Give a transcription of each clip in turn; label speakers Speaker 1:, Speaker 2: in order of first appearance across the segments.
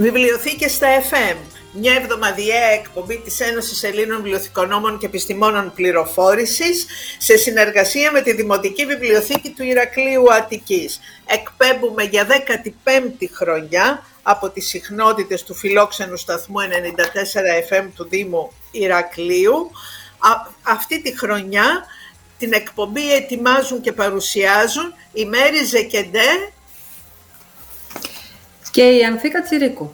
Speaker 1: Βιβλιοθήκες στα FM, μια εβδομαδιαία εκπομπή της Ένωσης Ελλήνων Βιβλιοθηκονόμων και Επιστημόνων Πληροφόρησης σε συνεργασία με τη Δημοτική Βιβλιοθήκη του Ηρακλείου Αττικής. Εκπέμπουμε για 15η χρονιά από τις συχνότητες του φιλόξενου σταθμού 94 FM του Δήμου Ηρακλείου. αυτή τη χρονιά την εκπομπή ετοιμάζουν και παρουσιάζουν η Μέρη Ζεκεντέ
Speaker 2: και η Ανθίκα Τσιρίκου.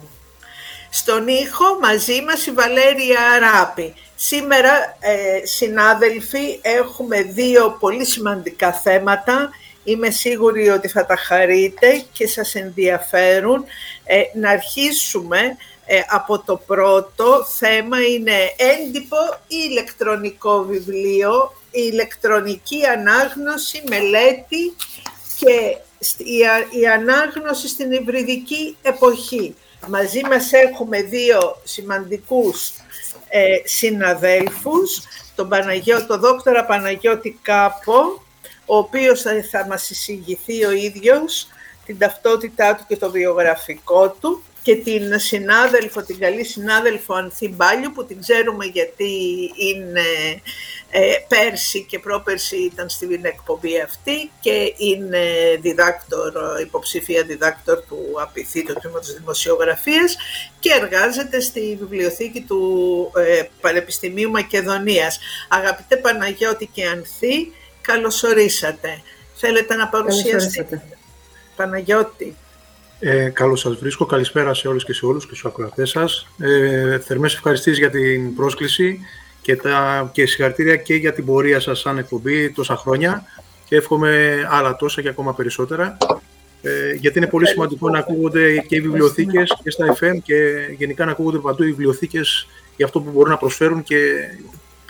Speaker 1: Στον ήχο μαζί μας η Βαλέρια Αράπη. Σήμερα, ε, συνάδελφοι, έχουμε δύο πολύ σημαντικά θέματα. Είμαι σίγουρη ότι θα τα χαρείτε και σας ενδιαφέρουν. Ε, να αρχίσουμε ε, από το πρώτο θέμα. Είναι έντυπο ή ηλεκτρονικό βιβλίο, η ηλεκτρονική ανάγνωση, μελέτη και η ανάγνωση στην υβριδική εποχή. Μαζί μας έχουμε δύο σημαντικούς ε, συναδέλφους, τον, Παναγιώ, τον δόκτωρα Παναγιώτη Κάπο, ο οποίος θα, θα μας εισηγηθεί ο ίδιος την ταυτότητά του και το βιογραφικό του και την συνάδελφο, την καλή συνάδελφο Ανθή Μπάλιου που την ξέρουμε γιατί είναι ε, πέρσι και πρόπερσι ήταν στην εκπομπή αυτή και είναι διδάκτορ, υποψήφια διδάκτορ του ΑΠΙΘΗ, του Τμήματος Δημοσιογραφίας και εργάζεται στη βιβλιοθήκη του ε, Πανεπιστημίου Μακεδονίας. Αγαπητέ Παναγιώτη και Ανθή, καλωσορίσατε. Θέλετε να παρουσιάσετε. Παναγιώτη.
Speaker 3: Ε, καλώς σας βρίσκω. Καλησπέρα σε όλους και σε όλους και στους ακροατές σας. Ε, θερμές ευχαριστήσεις για την πρόσκληση και, τα, και συγχαρητήρια και για την πορεία σας σαν εκπομπή τόσα χρόνια και εύχομαι άλλα τόσα και ακόμα περισσότερα. Ε, γιατί είναι πολύ σημαντικό να ακούγονται και οι βιβλιοθήκες και στα FM και γενικά να ακούγονται παντού οι βιβλιοθήκες για αυτό που μπορούν να προσφέρουν και,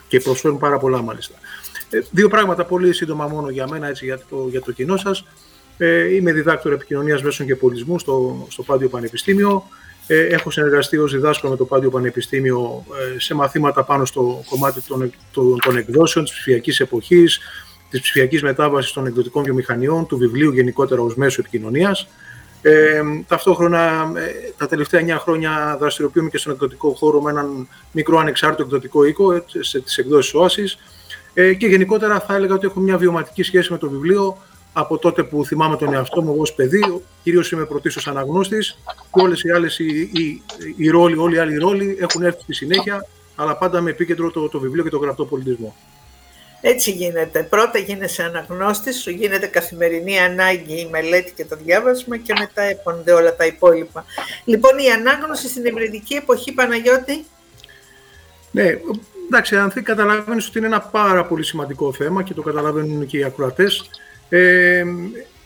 Speaker 3: και προσφέρουν πάρα πολλά μάλιστα. Ε, δύο πράγματα πολύ σύντομα μόνο για μένα, έτσι, για, το, για το κοινό σας. Ε, είμαι διδάκτορ επικοινωνίας μέσων και πολιτισμού στο, στο Πάντιο Πανεπιστήμιο. Ε, έχω συνεργαστεί ως διδάσκαλο με το Πάντιο Πανεπιστήμιο ε, σε μαθήματα πάνω στο κομμάτι των, των, των εκδόσεων, της ψηφιακής εποχής, της ψηφιακής μετάβασης των εκδοτικών βιομηχανιών, του βιβλίου γενικότερα ως μέσο επικοινωνίας. Ε, ταυτόχρονα, ε, τα τελευταία 9 χρόνια δραστηριοποιούμε και στον εκδοτικό χώρο με έναν μικρό ανεξάρτητο εκδοτικό οίκο, σε τις εκδόσεις ΟΑΣΙΣ. Ε, και γενικότερα θα έλεγα ότι έχω μια βιωματική σχέση με το βιβλίο, από τότε που θυμάμαι τον εαυτό μου ως παιδί, κυρίως είμαι πρωτίστως αναγνώστης και όλες οι άλλες οι, οι, οι ρόλοι, όλοι οι άλλοι ρόλοι έχουν έρθει στη συνέχεια, αλλά πάντα με επίκεντρο το, το βιβλίο και το γραπτό πολιτισμό.
Speaker 1: Έτσι γίνεται. Πρώτα γίνεσαι αναγνώστης, σου γίνεται καθημερινή ανάγκη η μελέτη και το διάβασμα και μετά επονται όλα τα υπόλοιπα. Λοιπόν, η ανάγνωση στην ευρυδική εποχή, Παναγιώτη;
Speaker 3: Ναι, εντάξει, αν καταλαβαίνεις ότι είναι ένα πάρα πολύ σημαντικό θέμα και το καταλαβαίνουν και οι ακροατές. Ε,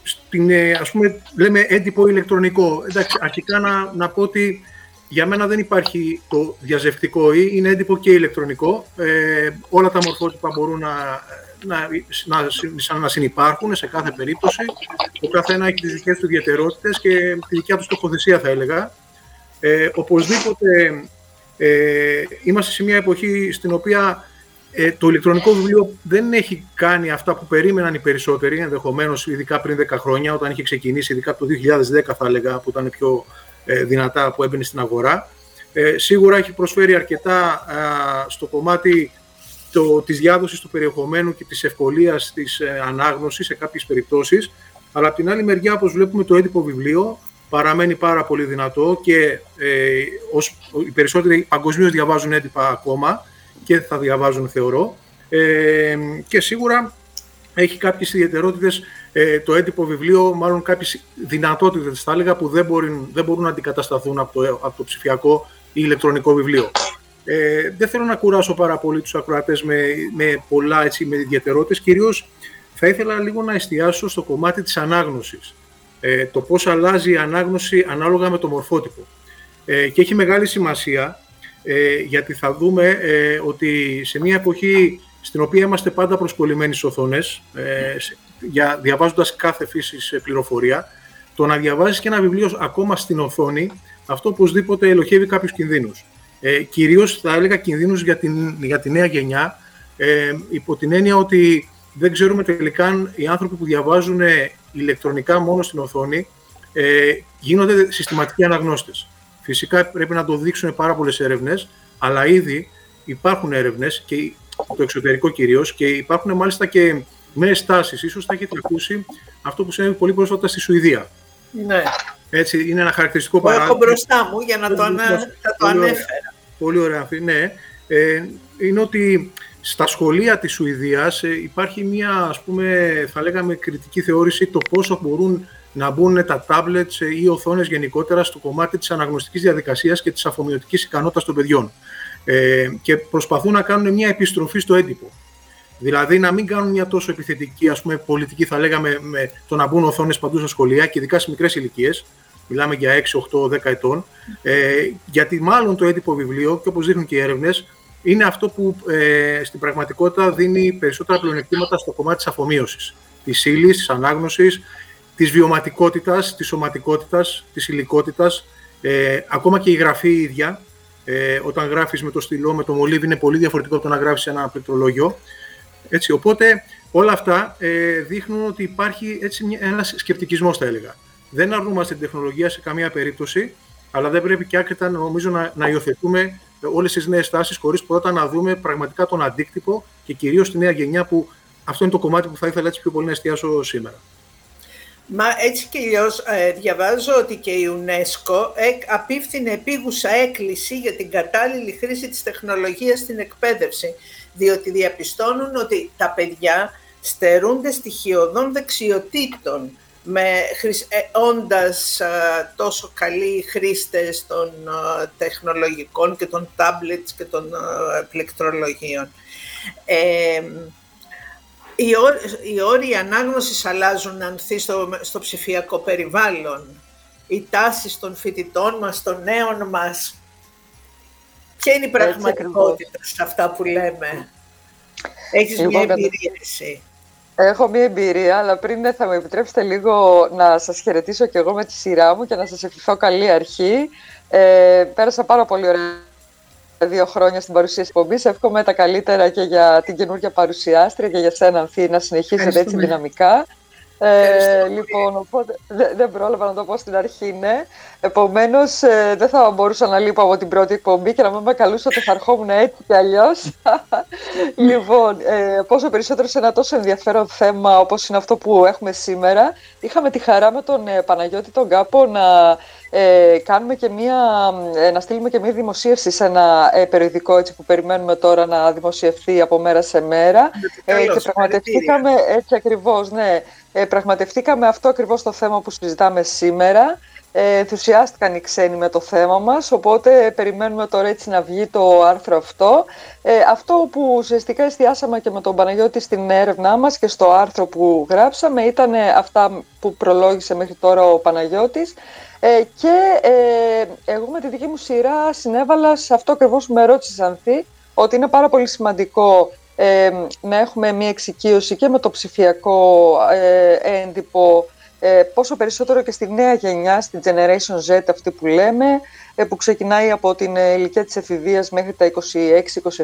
Speaker 3: στην, ε, ας πούμε, λέμε έντυπο ηλεκτρονικό. Εντάξει, αρχικά να, να πω ότι για μένα δεν υπάρχει το διαζευτικό ή είναι έντυπο και ηλεκτρονικό. Ε, όλα τα μορφότυπα μπορούν να, να, να, να συνεπάρχουν σε κάθε περίπτωση. Ο καθένα έχει τις δικές του ιδιαιτερότητες και τη δικιά του στοχοθεσία θα έλεγα. Ε, οπωσδήποτε ε, είμαστε σε μια εποχή στην οποία ε, το ηλεκτρονικό βιβλίο δεν έχει κάνει αυτά που περίμεναν οι περισσότεροι, ενδεχομένως ειδικά πριν 10 χρόνια, όταν είχε ξεκινήσει, ειδικά από το 2010 θα έλεγα, που ήταν πιο ε, δυνατά που έμπαινε στην αγορά. Ε, σίγουρα έχει προσφέρει αρκετά στο κομμάτι το, της διάδοσης του περιεχομένου και της ευκολίας της ε, ανάγνωσης σε κάποιες περιπτώσεις, αλλά από την άλλη μεριά, όπως βλέπουμε, το έντυπο βιβλίο παραμένει πάρα πολύ δυνατό και ε, ως, οι περισσότεροι παγκοσμίως διαβάζουν έντυπα ακόμα, και θα διαβάζουν θεωρώ ε, και σίγουρα έχει κάποιες ιδιαιτερότητες ε, το έντυπο βιβλίο, μάλλον κάποιες δυνατότητες θα έλεγα που δεν μπορούν, δεν μπορούν να αντικατασταθούν από το, από το ψηφιακό ή ηλεκτρονικό βιβλίο. Ε, δεν θέλω να κουράσω πάρα πολύ τους ακροατές με, με πολλά έτσι, με ιδιαιτερότητες, κυρίως θα ήθελα λίγο να εστιάσω στο κομμάτι της ανάγνωσης. Ε, το πώς αλλάζει η ανάγνωση ανάλογα με το μορφότυπο. Ε, και έχει μεγάλη σημασία ε, γιατί θα δούμε ε, ότι σε μια εποχή στην οποία είμαστε πάντα προσκολλημένοι στις οθόνες, ε, για, διαβάζοντας κάθε φύση πληροφορία, το να διαβάζεις και ένα βιβλίο ακόμα στην οθόνη, αυτό οπωσδήποτε ελοχεύει κάποιους κινδύνους. Ε, κυρίως θα έλεγα κινδύνους για την, για τη νέα γενιά, ε, υπό την έννοια ότι δεν ξέρουμε τελικά αν οι άνθρωποι που διαβάζουν ηλεκτρονικά μόνο στην οθόνη ε, γίνονται συστηματικοί αναγνώστες. Φυσικά πρέπει να το δείξουν πάρα πολλές έρευνες, αλλά ήδη υπάρχουν έρευνες και το εξωτερικό κυρίως και υπάρχουν μάλιστα και νέες τάσεις. σω θα έχετε ακούσει αυτό που συνέβη πολύ πρόσφατα στη Σουηδία.
Speaker 1: Ναι.
Speaker 3: Έτσι, είναι ένα χαρακτηριστικό παράδειγμα.
Speaker 1: Το έχω μπροστά μου για να το, ανα... το ανέφερα.
Speaker 3: Πολύ ωραία. Ναι. Ε, είναι ότι στα σχολεία της Σουηδίας ε, υπάρχει μια, ας πούμε, θα λέγαμε, κριτική θεώρηση το πόσο μπορούν να μπουν τα tablets ε, ή οθόνες γενικότερα στο κομμάτι της αναγνωστικής διαδικασίας και της αφομοιωτικής ικανότητας των παιδιών. Ε, και προσπαθούν να κάνουν μια επιστροφή στο έντυπο. Δηλαδή να μην κάνουν μια τόσο επιθετική ας πούμε, πολιτική, θα λέγαμε, με το να μπουν οθόνες παντού στα σχολεία και ειδικά σε μικρές ηλικίες. Μιλάμε για 6, 8, 10 ετών. Ε, γιατί μάλλον το έντυπο βιβλίο, και όπως δείχνουν και οι έρευνες, είναι αυτό που ε, στην πραγματικότητα δίνει περισσότερα πλεονεκτήματα στο κομμάτι της αφομοίωσης. Της ύλης, της ανάγνωσης, της βιωματικότητας, της σωματικότητας, της υλικότητας. Ε, ακόμα και η γραφή ίδια, ε, όταν γράφεις με το στυλό, με το μολύβι, είναι πολύ διαφορετικό από το να γράφεις ένα πληκτρολόγιο. Έτσι, οπότε όλα αυτά ε, δείχνουν ότι υπάρχει έτσι, ένας σκεπτικισμός, θα έλεγα. Δεν αρνούμαστε την τεχνολογία σε καμία περίπτωση, αλλά δεν πρέπει και άκρητα νομίζω να, να υιοθετούμε όλες τις νέες τάσεις χωρίς πρώτα να δούμε πραγματικά τον αντίκτυπο και κυρίως τη νέα γενιά που αυτό είναι το κομμάτι που θα ήθελα έτσι πιο πολύ να εστιάσω σήμερα.
Speaker 1: Μα έτσι και αλλιώς ε, διαβάζω ότι και η UNESCO απίφθινε επίγουσα έκκληση για την κατάλληλη χρήση της τεχνολογίας στην εκπαίδευση διότι διαπιστώνουν ότι τα παιδιά στερούνται στοιχειωδών δεξιοτήτων με, ε, όντας τόσο καλοί χρήστες των τεχνολογικών και των tablets και των πληκτρολογίων. Ε, οι, όροι, όροι ανάγνωσης αλλάζουν ανθί στο, στο ψηφιακό περιβάλλον. Οι τάσεις των φοιτητών μας, των νέων μας, Ποια είναι η πραγματικότητα σε αυτά που λέμε; Έχεις λοιπόν, μια εμπειρία εσύ.
Speaker 2: Έχω μια εμπειρία, αλλά πριν θα μου επιτρέψετε λίγο να σας χαιρετήσω και εγώ με τη σειρά μου και να σας ευχηθώ καλή αρχή. Ε, πέρασα πάρα πολύ ωραία δύο χρόνια στην παρουσίαση εκπομπής. Εύχομαι τα καλύτερα και για την καινούργια παρουσιάστρια και για σένα, Ανθή, να συνεχίσετε έτσι δυναμικά. Ε, λοιπόν, οπότε δεν πρόλαβα να το πω στην αρχή, ναι. Επομένως, ε, δεν θα μπορούσα να λείπω από την πρώτη εκπομπή και να μην με καλούσατε, θα ερχόμουν έτσι κι αλλιώς. λοιπόν, ε, πόσο περισσότερο σε ένα τόσο ενδιαφέρον θέμα όπως είναι αυτό που έχουμε σήμερα. Είχαμε τη χαρά με τον ε, Παναγιώτη τον Κάπο να ε, κάνουμε και μία, ε, να στείλουμε και μία δημοσίευση σε ένα ε, περιοδικό έτσι, που περιμένουμε τώρα να δημοσιευθεί από μέρα σε μέρα.
Speaker 1: Ε, και πραγματευτήκαμε
Speaker 2: έτσι ακριβώς, ναι, ε, πραγματευτήκαμε αυτό ακριβώς το θέμα που συζητάμε σήμερα. Ε, ενθουσιάστηκαν οι ξένοι με το θέμα μας, οπότε περιμένουμε τώρα έτσι να βγει το άρθρο αυτό. Ε, αυτό που ουσιαστικά εστιάσαμε και με τον Παναγιώτη στην έρευνά μας και στο άρθρο που γράψαμε ήταν αυτά που προλόγησε μέχρι τώρα ο Παναγιώτης ε, και ε, εγώ με τη δική μου σειρά συνέβαλα σε αυτό ακριβώς που με ρώτησες Ανθή, ότι είναι πάρα πολύ σημαντικό ε, να έχουμε μια εξοικείωση και με το ψηφιακό ε, έντυπο, ε, πόσο περισσότερο και στη νέα γενιά, στη Generation Z αυτή που λέμε, ε, που ξεκινάει από την ηλικία της εφηβείας μέχρι τα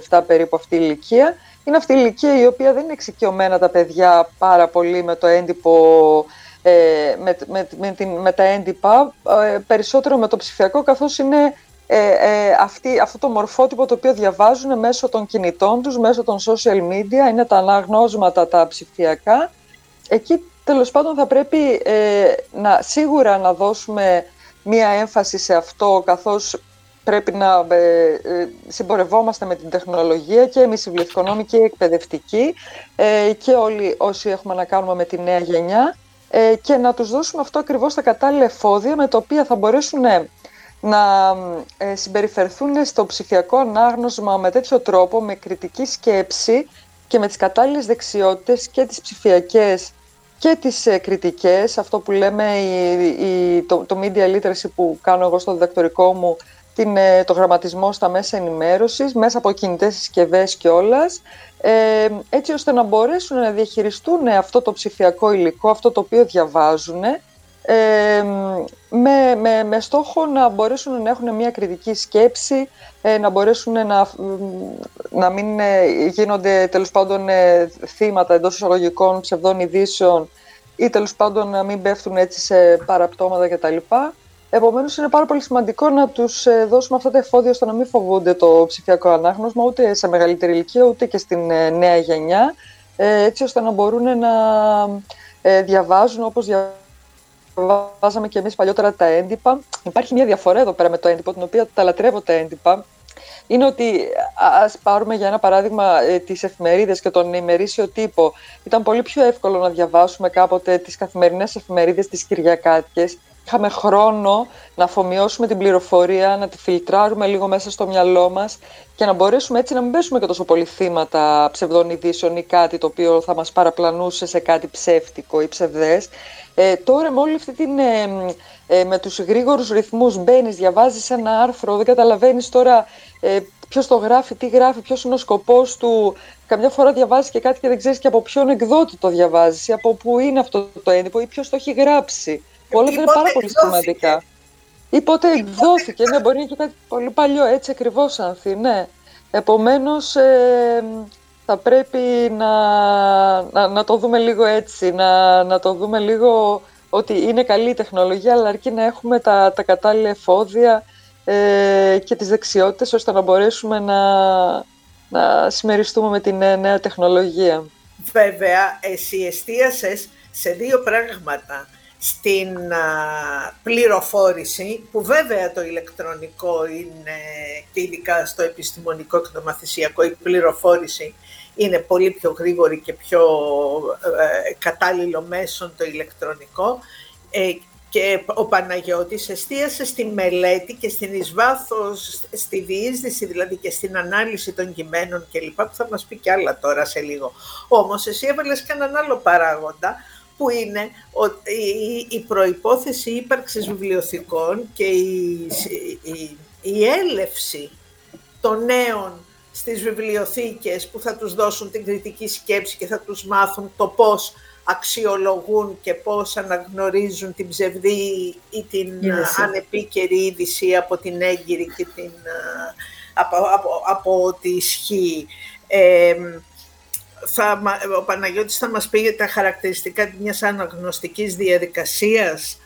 Speaker 2: 26-27 περίπου αυτή η ηλικία. Είναι αυτή η ηλικία η οποία δεν είναι εξοικειωμένα τα παιδιά πάρα πολύ με το έντυπο ε, με, με, με, την, με τα έντυπα, ε, περισσότερο με το ψηφιακό, καθώς είναι ε, ε, αυτή, αυτό το μορφότυπο το οποίο διαβάζουν μέσω των κινητών τους, μέσω των social media, είναι τα αναγνώσματα τα ψηφιακά. Εκεί τέλος πάντων θα πρέπει να, σίγουρα να δώσουμε μία έμφαση σε αυτό, καθώς πρέπει να συμπορευόμαστε με την τεχνολογία και εμείς οι και οι εκπαιδευτικοί και όλοι όσοι έχουμε να κάνουμε με τη νέα γενιά ε, και να τους δώσουμε αυτό ακριβώς τα κατάλληλα εφόδια με τα οποία θα μπορέσουν ε, να ε, συμπεριφερθούν στο ψηφιακό ανάγνωσμα με τέτοιο τρόπο, με κριτική σκέψη και με τις κατάλληλες δεξιότητες και τις ψηφιακές και τις κριτικές, αυτό που λέμε η, το, το media literacy που κάνω εγώ στο διδακτορικό μου, την, το γραμματισμό στα μέσα ενημέρωσης, μέσα από κινητές συσκευές και όλας, ε, έτσι ώστε να μπορέσουν να διαχειριστούν αυτό το ψηφιακό υλικό, αυτό το οποίο διαβάζουν, ε, με, με, με στόχο να μπορέσουν να έχουν μια κριτική σκέψη, ε, να μπορέσουν να, να μην ε, γίνονται τέλος πάντων ε, θύματα εντός εισαγωγικών ψευδών ειδήσεων ή τέλος πάντων να μην πέφτουν έτσι σε παραπτώματα κτλ. Επομένως, είναι πάρα πολύ σημαντικό να τους ε, δώσουμε αυτά τα εφόδια ώστε να μην φοβούνται το ψηφιακό ανάγνωσμα ούτε σε μεγαλύτερη ηλικία ούτε και στην ε, νέα γενιά, ε, έτσι ώστε να μπορούν να διαβάζουν όπως διαβάζαμε και εμείς παλιότερα τα έντυπα. Υπάρχει μια διαφορά εδώ πέρα με το έντυπο, την οποία τα λατρεύω τα έντυπα. Είναι ότι, ας πάρουμε για ένα παράδειγμα ε, τις εφημερίδες και τον ημερήσιο τύπο, ήταν πολύ πιο εύκολο να διαβάσουμε κάποτε τις καθημερινές εφημερίδες τις Κυριακάτικες είχαμε χρόνο να αφομοιώσουμε την πληροφορία, να τη φιλτράρουμε λίγο μέσα στο μυαλό μας και να μπορέσουμε έτσι να μην πέσουμε και τόσο πολύ θύματα ψευδών ειδήσεων ή κάτι το οποίο θα μας παραπλανούσε σε κάτι ψεύτικο ή ψευδές. Ε, τώρα με όλη αυτή την... Ε, ε, με τους γρήγορους ρυθμούς μπαίνεις, διαβάζεις ένα άρθρο, δεν καταλαβαίνεις τώρα ε, ποιος το γράφει, τι γράφει, ποιος είναι ο σκοπός του. Καμιά φορά διαβάζεις και κάτι και δεν ξέρεις και από ποιον εκδότη το διαβάζεις ή από πού είναι αυτό το έντυπο ή ποιος το έχει γράψει. Όλα αυτά είναι πάρα πολύ σημαντικά. Ή πότε εκδόθηκε, ναι, μπορεί να είναι και κάτι πολύ παλιό, έτσι ακριβώς Ανθή, ναι. Επομένως, ε, θα πρέπει να, να, να, το δούμε λίγο έτσι, να, να το δούμε λίγο ότι είναι καλή η τεχνολογία, αλλά αρκεί να έχουμε τα, τα κατάλληλα εφόδια ε, και τις δεξιότητες, ώστε να μπορέσουμε να, να συμμεριστούμε με την νέα τεχνολογία.
Speaker 1: Βέβαια, εσύ εστίασες σε δύο πράγματα στην πληροφόρηση, που βέβαια το ηλεκτρονικό είναι, και ειδικά στο επιστημονικό και το μαθησιακό, η πληροφόρηση είναι πολύ πιο γρήγορη και πιο ε, κατάλληλο μέσον το ηλεκτρονικό. Ε, και ο Παναγιώτης εστίασε στη μελέτη και στην εις στη διείσδυση δηλαδή και στην ανάλυση των κειμένων κλπ. που θα μας πει κι άλλα τώρα σε λίγο. Όμως εσύ έβαλες και έναν άλλο παράγοντα που είναι η προϋπόθεση ύπαρξης βιβλιοθηκών και η, η, έλευση των νέων στις βιβλιοθήκες που θα τους δώσουν την κριτική σκέψη και θα τους μάθουν το πώς αξιολογούν και πώς αναγνωρίζουν την ψευδή ή την ανεπίκαιρη είδηση από την έγκυρη και την, από, από, από τη ισχύ θα, ο Παναγιώτης θα μας πει για τα χαρακτηριστικά μιας αναγνωστικής διαδικασίας.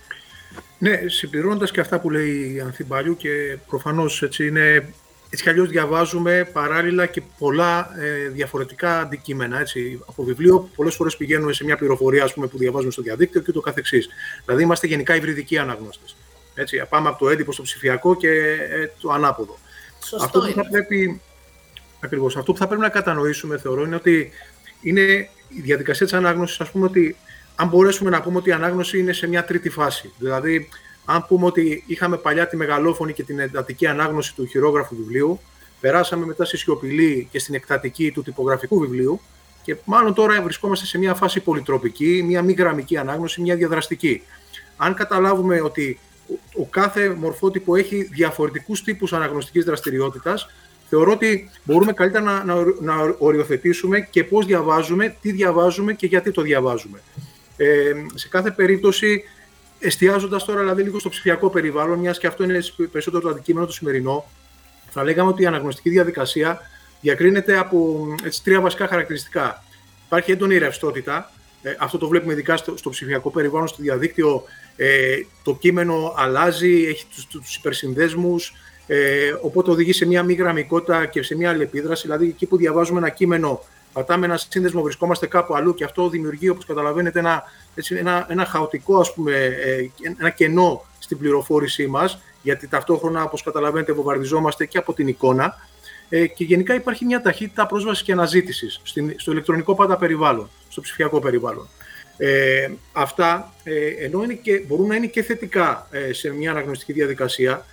Speaker 3: Ναι, συμπληρώνοντας και αυτά που λέει η Ανθιμπάλιου και προφανώς έτσι είναι έτσι κι αλλιώς διαβάζουμε παράλληλα και πολλά ε, διαφορετικά αντικείμενα. Έτσι. Από βιβλίο πολλές φορές πηγαίνουμε σε μια πληροφορία ας πούμε, που διαβάζουμε στο διαδίκτυο και το καθεξής. Δηλαδή είμαστε γενικά υβριδικοί αναγνώστες. Έτσι, πάμε από το έντυπο στο ψηφιακό και ε, το ανάποδο.
Speaker 1: Σωστό αυτό που
Speaker 3: θα πρέπει, ακριβώς, αυτό που θα πρέπει να κατανοήσουμε θεωρώ είναι ότι είναι η διαδικασία της ανάγνωσης, ας πούμε ότι αν μπορέσουμε να πούμε ότι η ανάγνωση είναι σε μια τρίτη φάση. Δηλαδή, αν πούμε ότι είχαμε παλιά τη μεγαλόφωνη και την εντατική ανάγνωση του χειρόγραφου βιβλίου, περάσαμε μετά στη σιωπηλή και στην εκτατική του τυπογραφικού βιβλίου και μάλλον τώρα βρισκόμαστε σε μια φάση πολυτροπική, μια μη γραμμική ανάγνωση, μια διαδραστική. Αν καταλάβουμε ότι ο κάθε μορφότυπο έχει διαφορετικούς τύπους αναγνωστικής δραστηριότητας, θεωρώ ότι μπορούμε καλύτερα να, να, να οριοθετήσουμε και πώς διαβάζουμε, τι διαβάζουμε και γιατί το διαβάζουμε. Ε, σε κάθε περίπτωση, εστιάζοντας τώρα δηλαδή λίγο στο ψηφιακό περιβάλλον, μιας και αυτό είναι περισσότερο το αντικείμενο το σημερινό, θα λέγαμε ότι η αναγνωστική διαδικασία διακρίνεται από έτσι, τρία βασικά χαρακτηριστικά. Υπάρχει έντονη ρευστότητα, ε, αυτό το βλέπουμε ειδικά στο, στο ψηφιακό περιβάλλον, στο διαδίκτυο, ε, το κείμενο αλλάζει, έχει τους, τους υπερσυνδέσμους, ε, οπότε οδηγεί σε μια μη γραμμικότητα και σε μια αλληλεπίδραση. Δηλαδή, εκεί που διαβάζουμε ένα κείμενο, πατάμε ένα σύνδεσμο, βρισκόμαστε κάπου αλλού και αυτό δημιουργεί, όπως καταλαβαίνετε, ένα, έτσι, ένα, ένα χαοτικό, ας πούμε, ε, ένα κενό στην πληροφόρησή μας, γιατί ταυτόχρονα, όπως καταλαβαίνετε, βομβαρδιζόμαστε και από την εικόνα. Ε, και γενικά υπάρχει μια ταχύτητα πρόσβασης και αναζήτησης στο ηλεκτρονικό πάντα περιβάλλον, στο ψηφιακό περιβάλλον. Ε, αυτά, ε, ενώ είναι και, μπορούν να είναι και θετικά ε, σε μια αναγνωστική διαδικασία,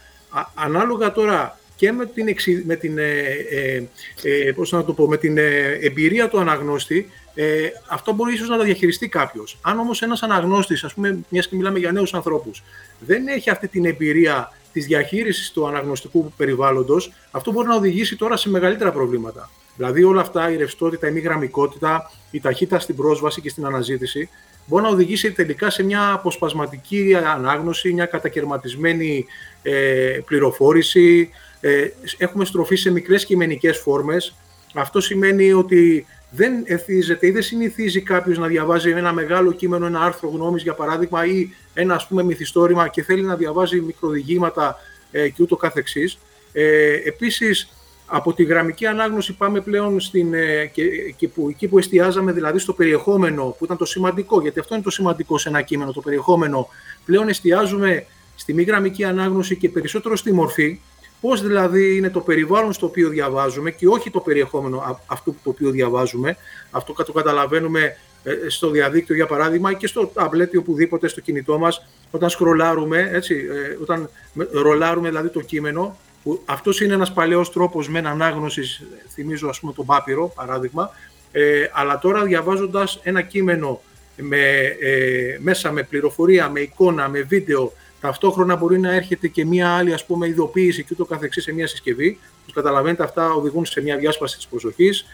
Speaker 3: ανάλογα τώρα και με την, με την, ε, ε, ε, πώς να το πω, με την ε, εμπειρία του αναγνώστη, ε, αυτό μπορεί ίσως να το διαχειριστεί κάποιος. Αν όμως ένας αναγνώστης, ας πούμε, μιας και μιλάμε για νέους ανθρώπους, δεν έχει αυτή την εμπειρία της διαχείρισης του αναγνωστικού περιβάλλοντος, αυτό μπορεί να οδηγήσει τώρα σε μεγαλύτερα προβλήματα. Δηλαδή όλα αυτά, η ρευστότητα, η μη γραμμικότητα, η ταχύτητα στην πρόσβαση και στην αναζήτηση, μπορεί να οδηγήσει τελικά σε μια αποσπασματική ανάγνωση, μια κατακαιρματισμένη ε, πληροφόρηση. Ε, έχουμε στροφή σε μικρές κειμενικές φόρμες. Αυτό σημαίνει ότι δεν εθίζεται ή δεν συνηθίζει κάποιος να διαβάζει ένα μεγάλο κείμενο, ένα άρθρο γνώμης, για παράδειγμα, ή ένα ας πούμε μυθιστόρημα και θέλει να διαβάζει μικροδιηγήματα ε, και ούτω καθεξής. Ε, επίσης, από τη γραμμική ανάγνωση πάμε πλέον στην, ε, και, και που, εκεί που εστιάζαμε, δηλαδή στο περιεχόμενο, που ήταν το σημαντικό, γιατί αυτό είναι το σημαντικό σε ένα κείμενο, το περιεχόμενο. Πλέον εστιάζουμε στη μη γραμμική ανάγνωση και περισσότερο στη μορφή, πώς δηλαδή είναι το περιβάλλον στο οποίο διαβάζουμε και όχι το περιεχόμενο αυτού το οποίο διαβάζουμε. Αυτό το καταλαβαίνουμε ε, στο διαδίκτυο για παράδειγμα και στο ταμπλέτ ή οπουδήποτε στο κινητό μας όταν σκρολάρουμε, έτσι, ε, όταν ρολάρουμε δηλαδή το κείμενο που αυτός είναι ένας παλαιός τρόπος με ανάγνωσης, θυμίζω ας πούμε τον Πάπυρο παράδειγμα ε, αλλά τώρα διαβάζοντας ένα κείμενο με, ε, μέσα με πληροφορία, με εικόνα, με βίντεο ταυτόχρονα μπορεί να έρχεται και μία άλλη ας πούμε ειδοποίηση και ούτω καθεξής σε μια συσκευή όπως καταλαβαίνετε αυτά οδηγούν σε μια διάσπαση της προσοχής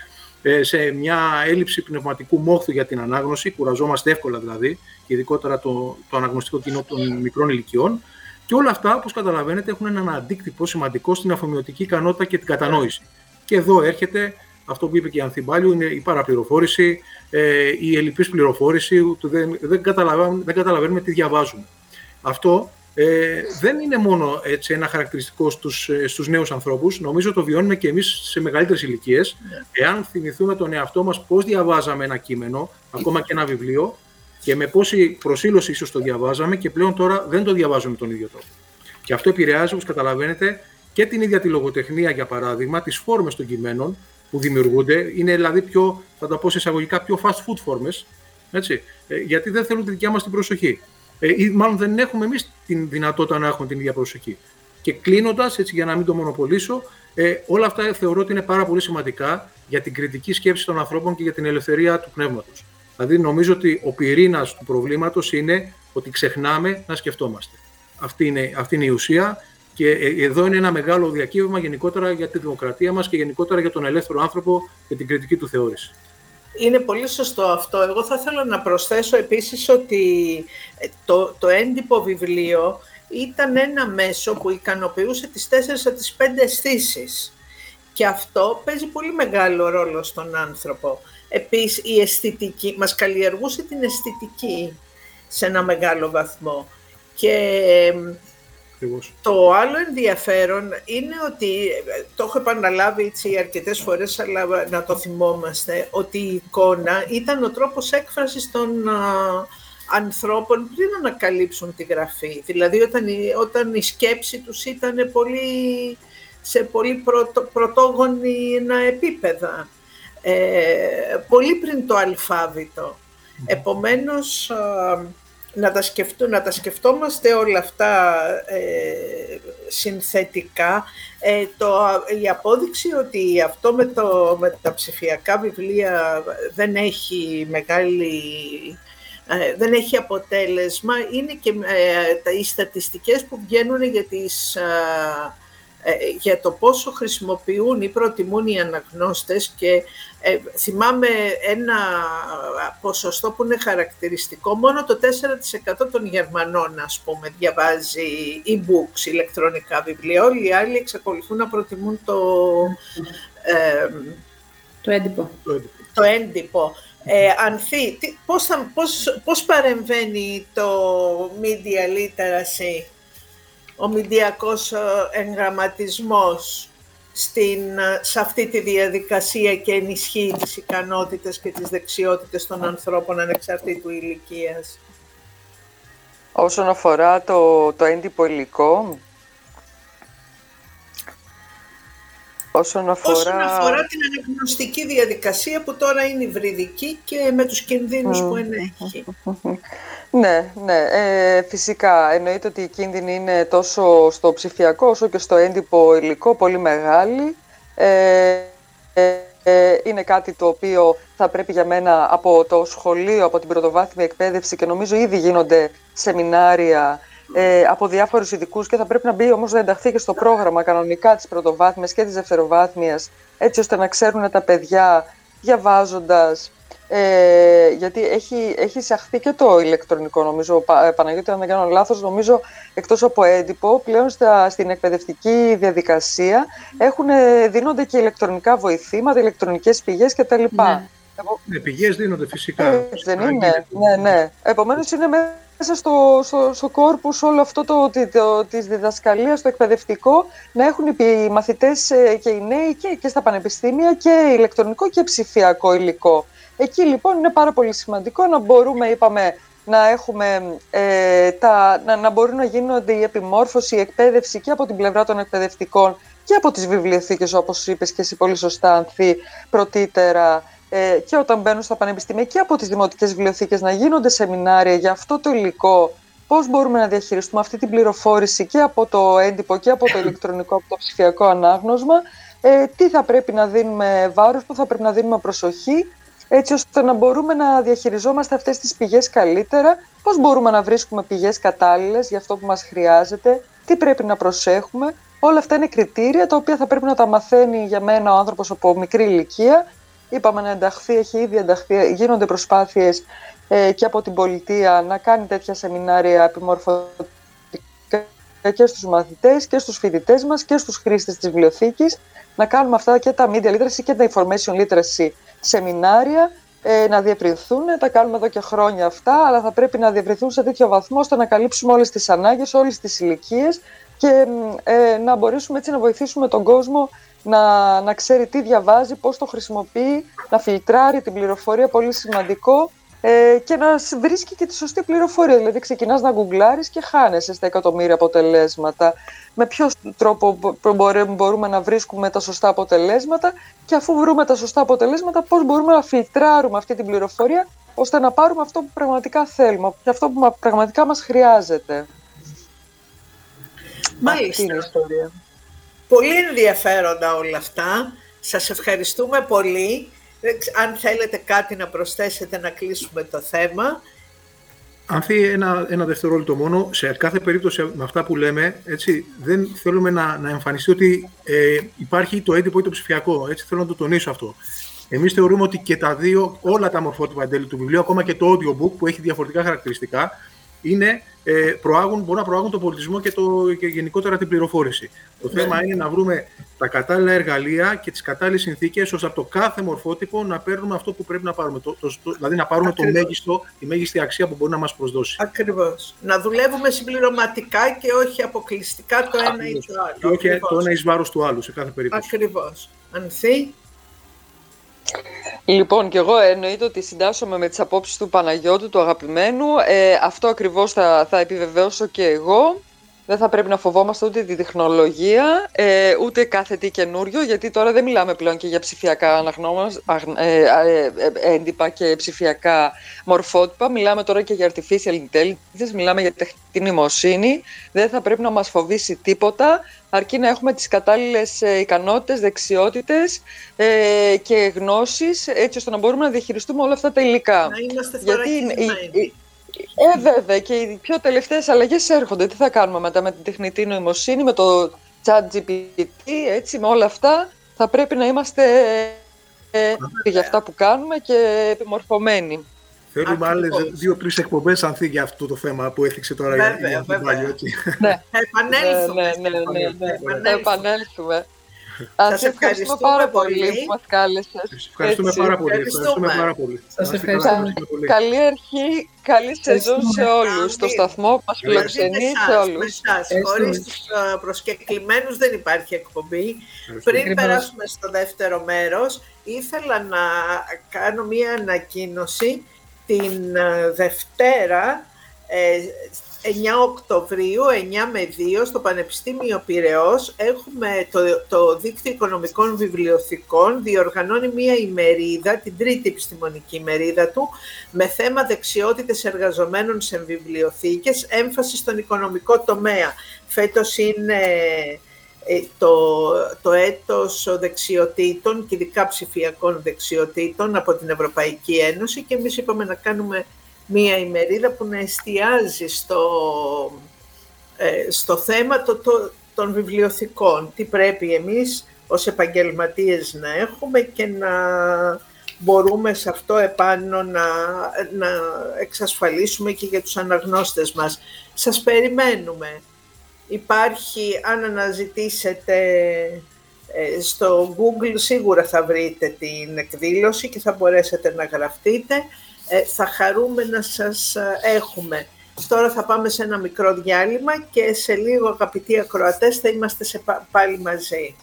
Speaker 3: ε, σε μια έλλειψη πνευματικού μόχθου για την ανάγνωση, κουραζόμαστε εύκολα δηλαδή, και ειδικότερα το, το αναγνωστικό κοινό των μικρών ηλικιών. Και όλα αυτά, όπως καταλαβαίνετε, έχουν έναν αντίκτυπο σημαντικό στην αφομοιωτική ικανότητα και την κατανόηση. Και εδώ έρχεται αυτό που είπε και η Ανθιμπάλιου, είναι η παραπληροφόρηση, ε, η ελλειπής πληροφόρηση, δεν, δεν, καταλαβαίνουμε, δεν καταλαβαίνουμε τι διαβάζουμε. Αυτό ε, δεν είναι μόνο έτσι, ένα χαρακτηριστικό στους, ε, στους νέους ανθρώπους. Νομίζω το βιώνουμε και εμείς σε μεγαλύτερες ηλικίες. Ναι. Εάν θυμηθούμε τον εαυτό μας πώς διαβάζαμε ένα κείμενο, ακόμα και ένα βιβλίο, και με πόση προσήλωση ίσως το διαβάζαμε και πλέον τώρα δεν το διαβάζουμε τον ίδιο τρόπο. Και αυτό επηρεάζει, όπως καταλαβαίνετε, και την ίδια τη λογοτεχνία, για παράδειγμα, τις φόρμες των κειμένων που δημιουργούνται. Είναι δηλαδή πιο, θα τα πω σε εισαγωγικά, πιο fast food φόρμες, έτσι, ε, γιατί δεν θέλουν τη δικιά μας την προσοχή ε, ή μάλλον δεν έχουμε εμείς την δυνατότητα να έχουμε την ίδια προσοχή. Και κλείνοντας, έτσι για να μην το μονοπολίσω, ε, όλα αυτά θεωρώ ότι είναι πάρα πολύ σημαντικά για την κριτική σκέψη των ανθρώπων και για την ελευθερία του πνεύματος. Δηλαδή, νομίζω ότι ο πυρήνας του προβλήματος είναι ότι ξεχνάμε να σκεφτόμαστε. Αυτή είναι, αυτή είναι η ουσία και ε, εδώ είναι ένα μεγάλο διακύβευμα γενικότερα για τη δημοκρατία μας και γενικότερα για τον ελεύθερο άνθρωπο και την κριτική του θεώρηση.
Speaker 1: Είναι πολύ σωστό αυτό. Εγώ θα ήθελα να προσθέσω επίσης ότι ε, το, το έντυπο βιβλίο ήταν ένα μέσο που ικανοποιούσε τις τέσσερις από τις πέντε αισθήσεις. Και αυτό παίζει πολύ μεγάλο ρόλο στον άνθρωπο. Επίσης, η αισθητική, μας καλλιεργούσε την αισθητική σε ένα μεγάλο βαθμό. Και το άλλο ενδιαφέρον είναι ότι, το έχω επαναλάβει έτσι αρκετές φορές, αλλά να το θυμόμαστε, ότι η εικόνα ήταν ο τρόπος έκφρασης των ανθρώπων πριν ανακαλύψουν τη γραφή. Δηλαδή όταν, όταν η σκέψη τους ήταν πολύ, σε πολύ πρωτο, πρωτόγονη επίπεδα. Ε, πολύ πριν το αλφάβητο. Επομένως, να τα, σκεφτού, να τα σκεφτόμαστε όλα αυτά ε, συνθετικά. Ε, το, η απόδειξη ότι αυτό με, το, με τα ψηφιακά βιβλία δεν έχει μεγάλη... Ε, δεν έχει αποτέλεσμα, είναι και τα, οι στατιστικές που βγαίνουν για τις ε, για το πόσο χρησιμοποιούν ή προτιμούν οι αναγνώστες και ε, θυμάμαι ένα ποσοστό που είναι χαρακτηριστικό, μόνο το 4% των Γερμανών, ας πούμε, διαβάζει e-books, ηλεκτρονικά βιβλία. Όλοι οι άλλοι εξακολουθούν να προτιμούν το...
Speaker 4: Ε, το έντυπο.
Speaker 1: Το έντυπο. Ε, Ανθή, πώς, πώς, πώς παρεμβαίνει το media literacy; Ο μηντιακός ε, εγγραμματισμός στην, ε, σε αυτή τη διαδικασία και ενισχύει τις ικανότητες και τις δεξιότητες των ανθρώπων ανεξαρτήτου ηλικίας.
Speaker 2: Όσον αφορά το, το έντυπο υλικό,
Speaker 1: Όσον αφορά... Όσον αφορά την αναγνωστική διαδικασία που τώρα είναι υβριδική και με τους κινδύνους που ενέχει.
Speaker 2: Ναι, ναι, ε, φυσικά. Εννοείται ότι η κίνδυνη είναι τόσο στο ψηφιακό όσο και στο έντυπο υλικό πολύ μεγάλη. Ε, ε, ε, είναι κάτι το οποίο θα πρέπει για μένα από το σχολείο, από την πρωτοβάθμια εκπαίδευση και νομίζω ήδη γίνονται σεμινάρια ε, από διάφορους ειδικούς και θα πρέπει να μπει όμως να ενταχθεί και στο πρόγραμμα κανονικά της πρωτοβάθμιας και της δευτεροβάθμιας έτσι ώστε να ξέρουν τα παιδιά διαβάζοντας ε, γιατί έχει, έχει εισαχθεί και το ηλεκτρονικό νομίζω, ε, Παναγιώτη αν δεν κάνω λάθος, νομίζω εκτός από έντυπο, πλέον στα, στην εκπαιδευτική διαδικασία έχουν, δίνονται και ηλεκτρονικά βοηθήματα, ηλεκτρονικές πηγές κτλ. Ναι.
Speaker 3: Ναι, πηγές δίνονται φυσικά. Ε,
Speaker 2: δεν είναι. Ναι, ναι. Επομένως είναι μέσα στο, στο, στο κόρπους όλο αυτό το, το, το, της διδασκαλίας, το εκπαιδευτικό, να έχουν οι μαθητές ε, και οι νέοι και, και στα πανεπιστήμια και ηλεκτρονικό και ψηφιακό υλικό. Εκεί λοιπόν είναι πάρα πολύ σημαντικό να μπορούμε, είπαμε, να, έχουμε, ε, τα, να, να μπορούν να γίνονται η επιμόρφωση, η εκπαίδευση και από την πλευρά των εκπαιδευτικών και από τις βιβλιοθήκες, όπως είπες και εσύ πολύ σωστά, Ανθή, πρωτήτερα, ε, και όταν μπαίνουν στα πανεπιστήμια και από τις δημοτικές βιβλιοθήκες να γίνονται σεμινάρια για αυτό το υλικό, πώς μπορούμε να διαχειριστούμε αυτή την πληροφόρηση και από το έντυπο και από το ηλεκτρονικό, από το ψηφιακό ανάγνωσμα, ε, τι θα πρέπει να δίνουμε βάρος, πού θα πρέπει να δίνουμε προσοχή έτσι ώστε να μπορούμε να διαχειριζόμαστε αυτές τις πηγές καλύτερα, πώς μπορούμε να βρίσκουμε πηγές κατάλληλες για αυτό που μας χρειάζεται, τι πρέπει να προσέχουμε. Όλα αυτά είναι κριτήρια τα οποία θα πρέπει να τα μαθαίνει για μένα ο άνθρωπος από μικρή ηλικία. Είπαμε να ενταχθεί, έχει ήδη ενταχθεί, γίνονται προσπάθειες ε, και από την πολιτεία να κάνει τέτοια σεμινάρια επιμορφωτικά και στους μαθητές και στους φοιτητές μας και στους χρήστες της βιβλιοθήκης να κάνουμε αυτά και τα media literacy και τα information literacy σεμινάρια ε, να διευρυνθούν. Τα κάνουμε εδώ και χρόνια αυτά, αλλά θα πρέπει να διευρυνθούν σε τέτοιο βαθμό ώστε να καλύψουμε όλες τις ανάγκες, όλες τις ηλικίες και ε, να μπορέσουμε έτσι να βοηθήσουμε τον κόσμο να, να ξέρει τι διαβάζει, πώς το χρησιμοποιεί, να φιλτράρει την πληροφορία, πολύ σημαντικό, ε, και να βρίσκει και τη σωστή πληροφορία. Δηλαδή, ξεκινάς να γκουγκλάρεις και χάνεσαι στα εκατομμύρια αποτελέσματα. Με ποιο τρόπο μπορούμε να βρίσκουμε τα σωστά αποτελέσματα και αφού βρούμε τα σωστά αποτελέσματα, πώς μπορούμε να φιλτράρουμε αυτή την πληροφορία ώστε να πάρουμε αυτό που πραγματικά θέλουμε και αυτό που πραγματικά μας χρειάζεται.
Speaker 1: Μάλιστα. είναι η ιστορία. Πολύ ενδιαφέροντα όλα αυτά. Σας ευχαριστούμε πολύ. Αν θέλετε κάτι να προσθέσετε να κλείσουμε το θέμα.
Speaker 3: Ανθή, ένα, ένα δευτερόλεπτο μόνο. Σε κάθε περίπτωση με αυτά που λέμε, έτσι, δεν θέλουμε να, να εμφανιστεί ότι ε, υπάρχει το έντυπο ή το ψηφιακό. Έτσι, θέλω να το τονίσω αυτό. Εμείς θεωρούμε ότι και τα δύο, όλα τα μορφότυπα εν τέλει του βιβλίου, ακόμα και το audiobook που έχει διαφορετικά χαρακτηριστικά, είναι, ε, προάγουν, μπορούν να προάγουν τον πολιτισμό και, το, και γενικότερα την πληροφόρηση. Το ναι. θέμα είναι να βρούμε τα κατάλληλα εργαλεία και τις κατάλληλες συνθήκες ώστε από το κάθε μορφότυπο να παίρνουμε αυτό που πρέπει να πάρουμε. Το, το, δηλαδή να πάρουμε το μέγιστο, τη μέγιστη αξία που μπορεί να μας προσδώσει.
Speaker 1: Ακριβώς. Να δουλεύουμε συμπληρωματικά και όχι αποκλειστικά το ένα ή το άλλο.
Speaker 3: Και όχι το ένα εις βάρος του άλλου σε κάθε περίπτωση.
Speaker 1: Ακριβώς. Ανθεί.
Speaker 2: Λοιπόν, και εγώ εννοείται ότι συντάσσομαι με τις απόψεις του Παναγιώτου, του αγαπημένου. Ε, αυτό ακριβώς θα, θα επιβεβαιώσω και εγώ. Δεν θα πρέπει να φοβόμαστε ούτε τη τεχνολογία, ε, ούτε κάθε τι καινούριο, γιατί τώρα δεν μιλάμε πλέον και για ψηφιακά αναγνώμας, ε, ε, έντυπα και ψηφιακά μορφότυπα. Μιλάμε τώρα και για artificial intelligence, μιλάμε για τεχνητή νοημοσύνη. Δεν θα πρέπει να μας φοβήσει τίποτα, αρκεί να έχουμε τις κατάλληλες ικανότητες, δεξιότητες και γνώσεις, έτσι ώστε να μπορούμε να διαχειριστούμε όλα αυτά τα υλικά.
Speaker 1: Να είμαστε γιατί
Speaker 2: ε, βέβαια, και οι πιο τελευταίες αλλαγές έρχονται. Τι θα κάνουμε μετά με την τεχνητή νοημοσύνη, με το chat GPT, έτσι, με όλα αυτά. Θα πρέπει να είμαστε ε, για αυτά που κάνουμε και επιμορφωμένοι.
Speaker 3: Θέλουμε άλλες δύο-τρει εκπομπές αν για αυτό το θέμα που έθιξε τώρα
Speaker 1: βέβαια, η Βέβαια. Ναι. Επανέλθουμε.
Speaker 2: Ναι, ναι, ναι, ναι, ναι. Επανέλθουμε.
Speaker 1: Σας ευχαριστούμε πάρα πολύ που
Speaker 2: μας κάλεσες.
Speaker 3: Ευχαριστούμε πάρα πολύ. Ευχαριστούμε πάρα πολύ.
Speaker 4: Σας ευχαριστούμε.
Speaker 2: Καλή αρχή, καλή σεζόν σε όλους. Στο σταθμό που μας φιλοξενεί σε όλους.
Speaker 1: Χωρίς τους ε, προσκεκλημένους δεν υπάρχει εκπομπή. Πριν περάσουμε στο δεύτερο μέρος, ήθελα να κάνω μία ανακοίνωση την ε, Δευτέρα ε, 9 Οκτωβρίου, 9 με 2, στο Πανεπιστήμιο Πυραιός, έχουμε το, το Δίκτυο Οικονομικών Βιβλιοθηκών, διοργανώνει μία ημερίδα, την τρίτη επιστημονική ημερίδα του, με θέμα δεξιότητες εργαζομένων σε βιβλιοθήκες, έμφαση στον οικονομικό τομέα. Φέτος είναι ε, το, το έτος δεξιοτήτων και ειδικά ψηφιακών δεξιοτήτων από την Ευρωπαϊκή Ένωση και εμείς είπαμε να κάνουμε μία ημερίδα που να εστιάζει στο, ε, στο θέμα το, των βιβλιοθηκών. Τι πρέπει εμείς ως επαγγελματίες να έχουμε και να μπορούμε σε αυτό επάνω να, να εξασφαλίσουμε και για τους αναγνώστες μας. Σας περιμένουμε. Υπάρχει, αν αναζητήσετε Ε, στο Google σίγουρα θα βρείτε την εκδήλωση και θα μπορέσετε να γραφτείτε. Ε, θα χαρούμε να σας έχουμε. Τώρα θα πάμε σε ένα μικρό διάλειμμα και σε λίγο αγαπητοί ακροατές θα είμαστε σε πάλι μαζί.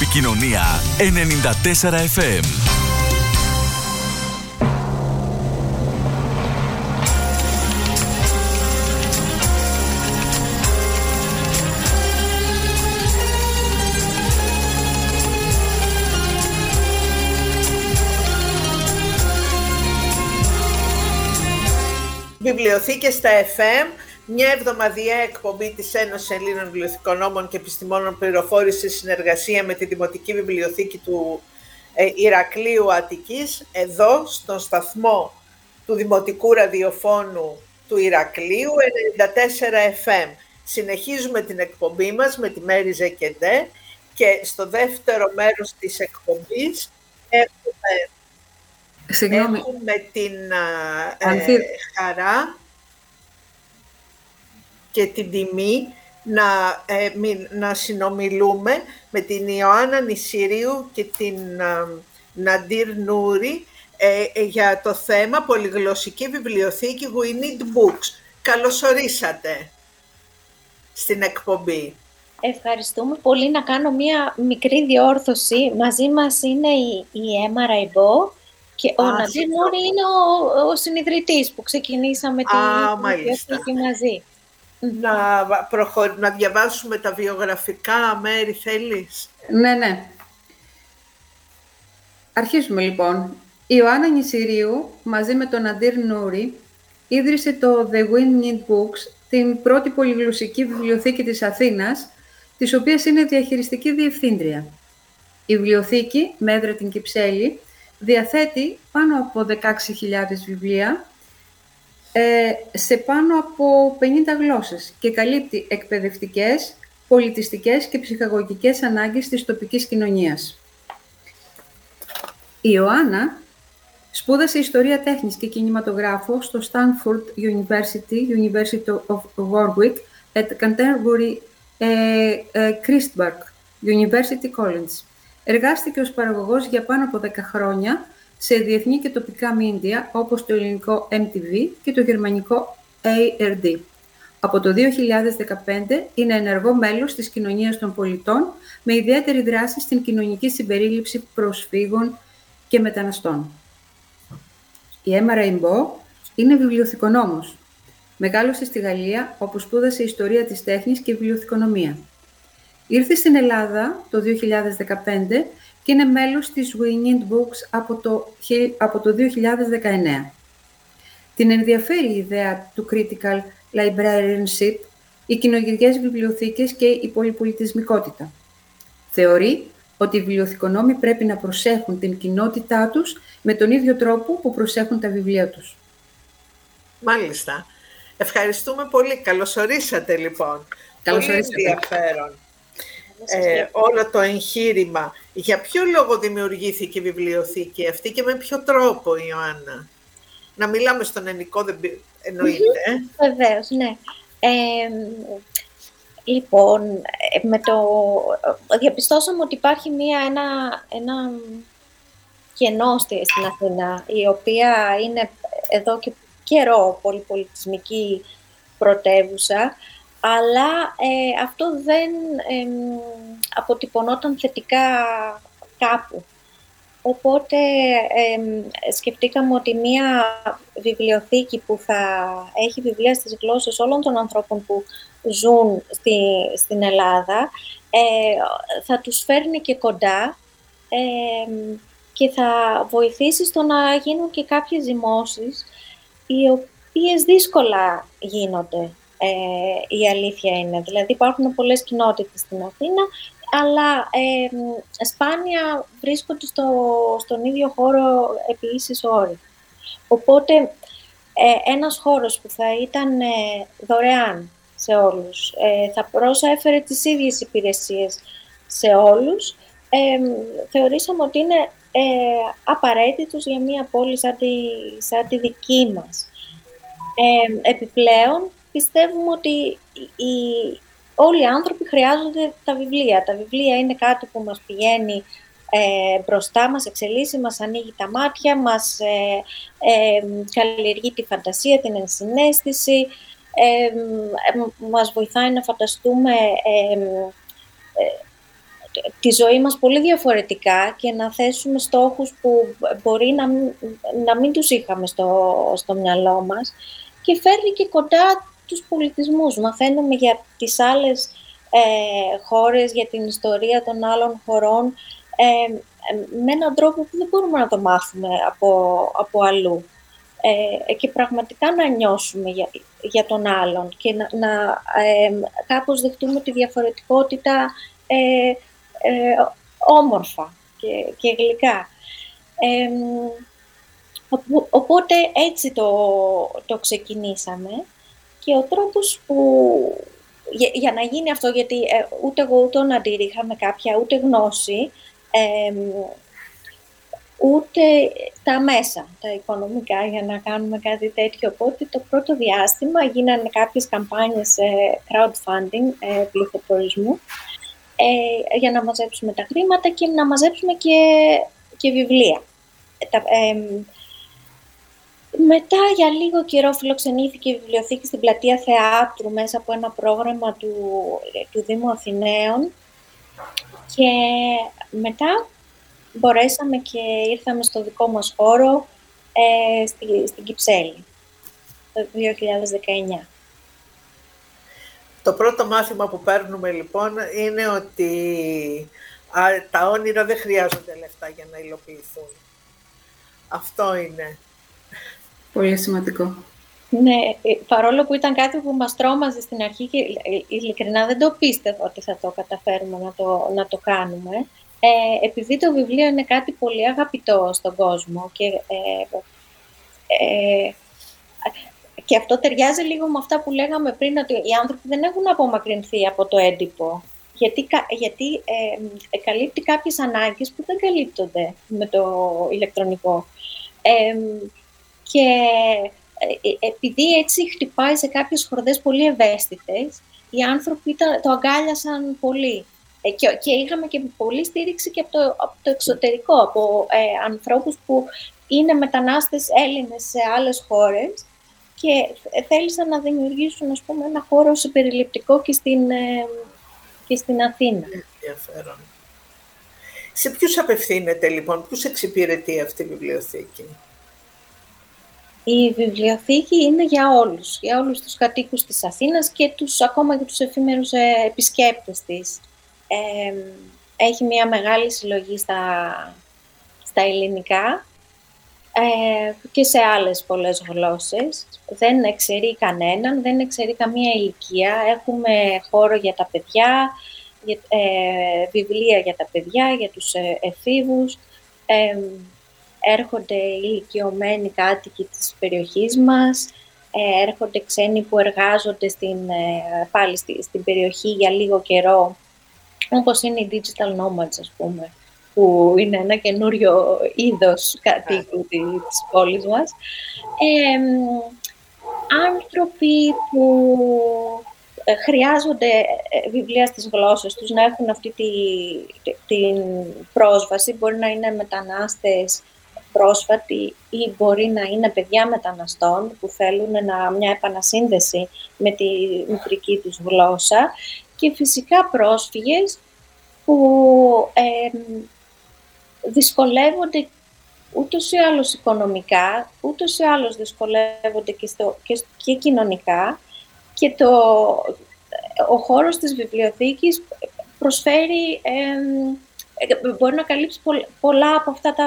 Speaker 5: Επικοινωνία 94 FM.
Speaker 1: Βιβλιοθήκες στα FM μια εβδομαδιαία εκπομπή της Ένωσης Ελλήνων Βιβλιοθηκονόμων και Επιστημόνων Πληροφόρησης συνεργασία με τη Δημοτική Βιβλιοθήκη του ε, Ηρακλείου Αττικής, εδώ στον σταθμό του Δημοτικού Ραδιοφώνου του Ηρακλείου 94 FM. Συνεχίζουμε την εκπομπή μας με τη Μέρη Ζεκεντέ και στο δεύτερο μέρος της εκπομπής έχουμε, έχουμε την ε, χαρά και την τιμή να, ε, να συνομιλούμε με την Ιωάννα Νησιρίου και την ε, Ναντίρ Νούρη ε, για το θέμα Πολυγλωσσική Βιβλιοθήκη We Need Books. Καλώς ορίσατε στην εκπομπή.
Speaker 6: Ευχαριστούμε πολύ να κάνω μία μικρή διόρθωση. Μαζί μας είναι η, η Έμα Ραϊμπό και ο Ναντίρ Νούρη είναι ο, ο συνειδητής που ξεκινήσαμε τη βιβλιοθήκη μαζί
Speaker 1: να, να διαβάσουμε τα βιογραφικά μέρη, θέλεις;
Speaker 4: Ναι, ναι. Αρχίζουμε λοιπόν. Η Ιωάννα Νησιρίου, μαζί με τον Αντίρ Νούρι, ίδρυσε το The Wind Need Books, την πρώτη πολυγλωσσική βιβλιοθήκη της Αθήνας, της οποίας είναι διαχειριστική διευθύντρια. Η βιβλιοθήκη, με έδρα την Κυψέλη, διαθέτει πάνω από 16.000 βιβλία ε, σε πάνω από 50 γλώσσες και καλύπτει εκπαιδευτικές, πολιτιστικές και ψυχαγωγικές ανάγκες της τοπικής κοινωνίας. Η Ιωάννα σπούδασε Ιστορία Τέχνης και Κινηματογράφο στο Stanford University, University of Warwick, at Canterbury ε, ε, Christburg, University College. Εργάστηκε ως παραγωγός για πάνω από 10 χρόνια σε διεθνή και τοπικά μίντια όπως το ελληνικό MTV και το γερμανικό ARD. Από το 2015 είναι ενεργό μέλος της κοινωνίας των πολιτών με ιδιαίτερη δράση στην κοινωνική συμπερίληψη προσφύγων και μεταναστών. Η Έμα Ραϊμπό είναι βιβλιοθηκονόμος. Μεγάλωσε στη Γαλλία όπου σπούδασε Ιστορία της Τέχνης και Βιβλιοθηκονομία. Ήρθε στην Ελλάδα το 2015 και είναι μέλος της We Need Books από το, από το 2019. Την ενδιαφέρει η ιδέα του Critical Librarianship, οι κοινωνικές βιβλιοθήκες και η πολυπολιτισμικότητα. Θεωρεί ότι οι βιβλιοθηκονόμοι πρέπει να προσέχουν την κοινότητά τους με τον ίδιο τρόπο που προσέχουν τα βιβλία τους.
Speaker 1: Μάλιστα. Ευχαριστούμε πολύ. Καλωσορίσατε λοιπόν. Πολύ ενδιαφέρον. Ε, όλο το εγχείρημα. Για ποιο λόγο δημιουργήθηκε η βιβλιοθήκη αυτή και με ποιο τρόπο, Ιωάννα; Να μιλάμε στον ελληνικό, δεν εννοείται.
Speaker 6: Βεβαίως, ναι. Ε, λοιπόν, με το... διαπιστώσαμε ότι υπάρχει μία, ένα, ένα κενό στην Αθήνα, η οποία είναι εδώ και καιρό πολυπολιτισμική πρωτεύουσα, αλλά ε, αυτό δεν ε, αποτυπωνόταν θετικά κάπου. Οπότε σκεφτήκαμε ότι μία βιβλιοθήκη που θα έχει βιβλία στις γλώσσες όλων των ανθρώπων που ζουν στη, στην Ελλάδα ε, θα τους φέρνει και κοντά και θα βοηθήσει στο να γίνουν και κάποιες ζυμώσεις οι οποίες δύσκολα γίνονται, ε, η αλήθεια είναι. Δηλαδή υπάρχουν πολλές κοινότητες στην Αθήνα, αλλά ε, σπάνια βρίσκονται στο, στον ίδιο χώρο επί ίσης όρη. Οπότε ε, ένας χώρος που θα ήταν ε, δωρεάν σε όλους, ε, θα πρόσφερε τις ίδιες υπηρεσίες σε όλους, θεωρήσαμε ότι είναι ε, απαραίτητος για μια πόλη σαν τη, σαν τη δική μας. Ε, επιπλέον, πιστεύουμε ότι οι, όλοι οι άνθρωποι χρειάζονται τα βιβλία. Τα βιβλία είναι κάτι που μας πηγαίνει ε, μπροστά μας, εξελίσσει, μας ανοίγει τα μάτια, μας ε, ε, καλλιεργεί τη φαντασία, την ενσυναίσθηση, ε, μας βοηθάει να φανταστούμε τη ζωή μας πολύ διαφορετικά και να θέσουμε στόχους που μπορεί να, να μην τους είχαμε στο, στο μυαλό μας και φέρνει και κοντά τους πολιτισμούς. Μαθαίνουμε για τις άλλες ε, χώρες, για την ιστορία των άλλων χωρών ε, με έναν τρόπο που δεν μπορούμε να το μάθουμε από, από αλλού. Ε, και πραγματικά να νιώσουμε για, για τον άλλον και να, να ε, κάπως δεχτούμε τη διαφορετικότητα ε, ε, όμορφα και, και γλυκά. οπότε έτσι το, το ξεκινήσαμε και ο τρόπος που για, να γίνει αυτό, γιατί ε, ούτε εγώ ούτε ο Ναντήρ είχαμε κάποια ούτε γνώση, ούτε τα μέσα, τα οικονομικά για να κάνουμε κάτι τέτοιο. Οπότε το πρώτο διάστημα γίνανε κάποιες καμπάνιες crowdfunding, ε, πληθοπορισμού, ε, για να μαζέψουμε τα χρήματα και να μαζέψουμε και, και βιβλία. Τα, μετά για λίγο καιρό φιλοξενήθηκε η βιβλιοθήκη στην πλατεία Θεάτρου μέσα από ένα πρόγραμμα του, του Δήμου Αθηναίων και μετά μπορέσαμε και ήρθαμε στο δικό μας χώρο ε, στη, στην Κυψέλη το 2019.
Speaker 1: Το πρώτο μάθημα που παίρνουμε λοιπόν είναι ότι τα όνειρα δεν χρειάζονται λεφτά για να υλοποιηθούν. Αυτό είναι.
Speaker 4: Πολύ σημαντικό.
Speaker 6: Ναι, ε, παρόλο που ήταν κάτι που μας τρόμαζε στην αρχή και ε, ειλικρινά δεν το πίστευα ότι θα το καταφέρουμε να το, να το κάνουμε. Ε, επειδή το βιβλίο είναι κάτι πολύ αγαπητό στον κόσμο και ε, ε, και αυτό ταιριάζει λίγο με αυτά που λέγαμε πριν, ότι οι άνθρωποι δεν έχουν απομακρυνθεί από το έντυπο. Γιατί, γιατί ε, καλύπτει κάποιες ανάγκες που δεν καλύπτονται με το ηλεκτρονικό. Και ε, ε, επειδή έτσι χτυπάει σε κάποιες χορδές πολύ ευαίσθητες, οι άνθρωποι ήταν, το αγκάλιασαν πολύ. Ε, και, και είχαμε και πολύ στήριξη και από το, από το εξωτερικό, από ε, ανθρώπους που είναι μετανάστες Έλληνες σε άλλες χώρες και θέλησαν να δημιουργήσουν ας πούμε, ένα χώρο συμπεριληπτικό και στην, ε, και στην Αθήνα.
Speaker 1: Ενδιαφέρον. Σε ποιους απευθύνεται λοιπόν, ποιους εξυπηρετεί αυτή η βιβλιοθήκη;
Speaker 6: Η βιβλιοθήκη είναι για όλους, για όλους τους κατοίκους της Αθήνας και τους, ακόμα και τους εφήμερους ε, επισκέπτες της. Ε, έχει μια μεγάλη συλλογή στα, στα ελληνικά ε, και σε άλλες πολλές γλώσσες. Δεν εξαιρεί κανέναν, δεν εξαιρεί καμία ηλικία. Έχουμε χώρο για τα παιδιά, για, ε, βιβλία για τα παιδιά, για τους ε, εφήβους. Έρχονται ηλικιωμένοι κάτοικοι της περιοχής μας. ε, έρχονται ξένοι που εργάζονται στην, ε, πάλι στην περιοχή για λίγο καιρό, όπως είναι οι digital nomads, ας πούμε, που είναι ένα καινούριο είδος κατοίκου της πόλης μας. άνθρωποι που ε, χρειάζονται ε, βιβλία στις γλώσσες τους, να έχουν αυτή τη, την πρόσβαση. Μπορεί να είναι μετανάστες πρόσφατοι ή μπορεί να είναι παιδιά μεταναστών που θέλουν να, μια επανασύνδεση με τη μητρική τους γλώσσα και φυσικά πρόσφυγες που ε, δυσκολεύονται ούτως ή άλλως οικονομικά, ούτως ή άλλως δυσκολεύονται και, στο, και, και κοινωνικά και το, ο χώρος της βιβλιοθήκης προσφέρει, ε, μπορεί να καλύψει πολλά από αυτά τα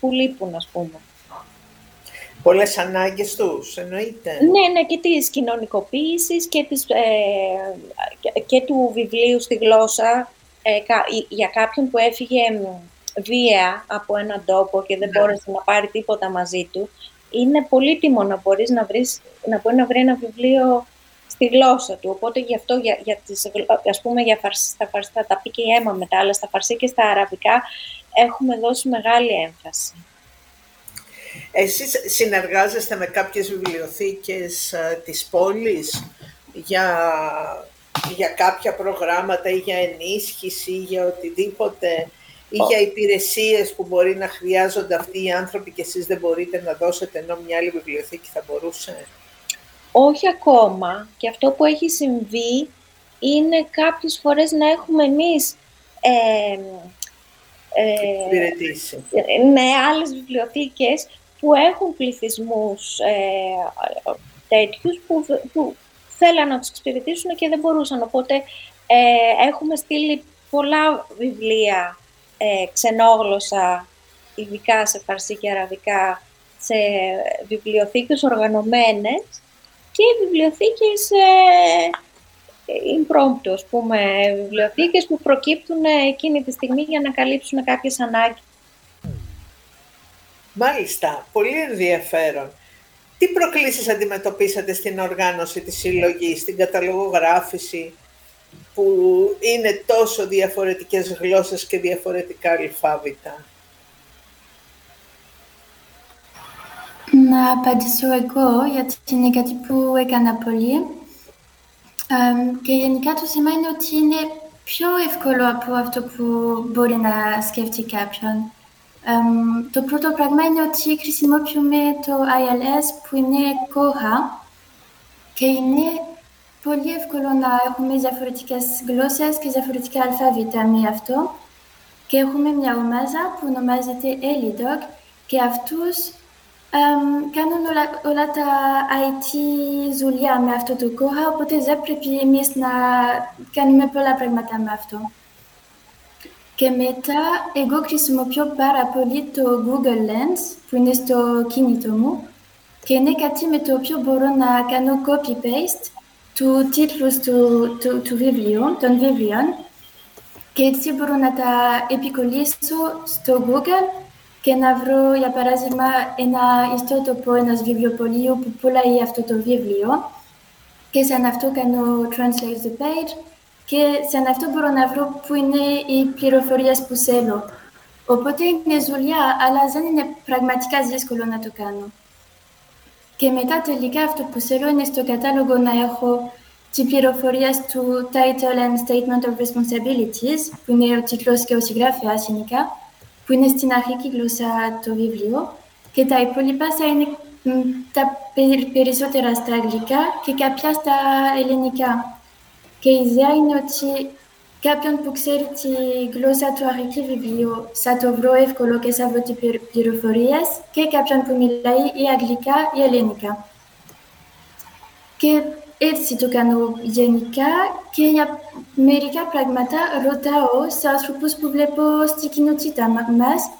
Speaker 6: που, λείπουν, ας πούμε.
Speaker 1: Πολλές ανάγκες τους, εννοείται.
Speaker 6: Ναι, ναι, και της κοινωνικοποίησης και, της, ε, και του βιβλίου στη γλώσσα ε, για κάποιον που έφυγε βία από έναν τόπο και δεν ναι. μπόρεσε να πάρει τίποτα μαζί του, είναι πολύτιμο να μπορείς να, βρεις, να μπορεί να βρει ένα βιβλίο στη γλώσσα του. Οπότε γι' αυτό, για, για τις, ας πούμε, για φαρσί, στα φαρσί, θα τα πει και η αίμα μετά, αλλά στα φαρσί και στα αραβικά έχουμε δώσει μεγάλη έμφαση.
Speaker 1: Εσείς συνεργάζεστε με κάποιες βιβλιοθήκες α, της πόλης για, για κάποια προγράμματα ή για ενίσχυση ή για οτιδήποτε ή για υπηρεσίες που μπορεί να χρειάζονται αυτοί οι άνθρωποι και εσείς δεν μπορείτε να δώσετε, ενώ μια άλλη βιβλιοθήκη θα μπορούσε.
Speaker 6: Όχι ακόμα. Και αυτό που έχει συμβεί είναι κάποιες φορές να έχουμε εμείς ε,
Speaker 1: ε,
Speaker 6: ναι, άλλες βιβλιοθήκες που έχουν πληθυσμούς ε, τέτοιους που, που θέλαν να τους εξυπηρετήσουν και δεν μπορούσαν. Οπότε ε, έχουμε στείλει πολλά βιβλία ε, ξενόγλωσσα, ειδικά σε φαρσί και αραβικά, σε βιβλιοθήκες οργανωμένες και βιβλιοθήκες ε, impromptu, ας πούμε, βιβλιοθήκες που προκύπτουν εκείνη τη στιγμή για να καλύψουν κάποιες ανάγκες.
Speaker 1: Μάλιστα, πολύ ενδιαφέρον. Τι προκλήσεις αντιμετωπίσατε στην οργάνωση της συλλογής, στην καταλογογράφηση, που είναι τόσο διαφορετικές γλώσσες και διαφορετικά αλφάβητα;
Speaker 7: Να απαντήσω εγώ, γιατί είναι κάτι που έκανα πολύ. και γενικά το θέμα είναι ότι είναι πιο εύκολο από αυτό που μπορεί να σκεφτεί κάποιον. το πρώτο πράγμα είναι ότι χρησιμοποιούμε το ILS που είναι Koha και είναι πολύ εύκολο να έχουμε διαφορετικέ γλώσσε και διαφορετικά αλφαβήτα με αυτό. Και έχουμε μια ομάδα που ονομάζεται Elidog και αυτού κάνουν όλα, όλα, τα IT δουλειά με αυτό το κόχα, οπότε δεν πρέπει εμείς να κάνουμε πολλά πράγματα με αυτό. Και μετά, εγώ χρησιμοποιώ πάρα πολύ το Google Lens που είναι στο κινητό μου και είναι κάτι με το οποίο μπορώ να κάνω copy-paste του τίτλους του, του, του βιβλίου, των βιβλίων και έτσι μπορώ να τα επικολλήσω στο Google και να βρω, για παράδειγμα, ένα ιστότοπο ενός βιβλιοπολίου που πουλάει αυτό το βιβλίο και σαν αυτό κάνω translate the page και σαν αυτό μπορώ να βρω που είναι οι πληροφορίες που θέλω. Οπότε είναι δουλειά, αλλά δεν είναι πραγματικά δύσκολο να το κάνω. Και μετά τελικά αυτό που θέλω είναι στο κατάλογο να έχω τι πληροφορίες του Title and Statement of Responsibilities, που είναι ο τίτλος και ο συγγραφέας γενικά, που είναι στην αρχική γλώσσα το βιβλίο, και τα υπόλοιπα θα είναι τα περισσότερα στα αγγλικά και κάποια στα ελληνικά. Και η ιδέα είναι ότι Κάποιον που ξέρει τη γλώσσα του αρχικού βιβλίου θα το βρω εύκολο και θα βρω τις πληροφορίες και κάποιον που μιλάει ή αγγλικά ή ελληνικά. Και έτσι το κάνω γενικά και για μερικά πράγματα ρωτάω σε άνθρωπους που βλέπω στην κοινότητα μας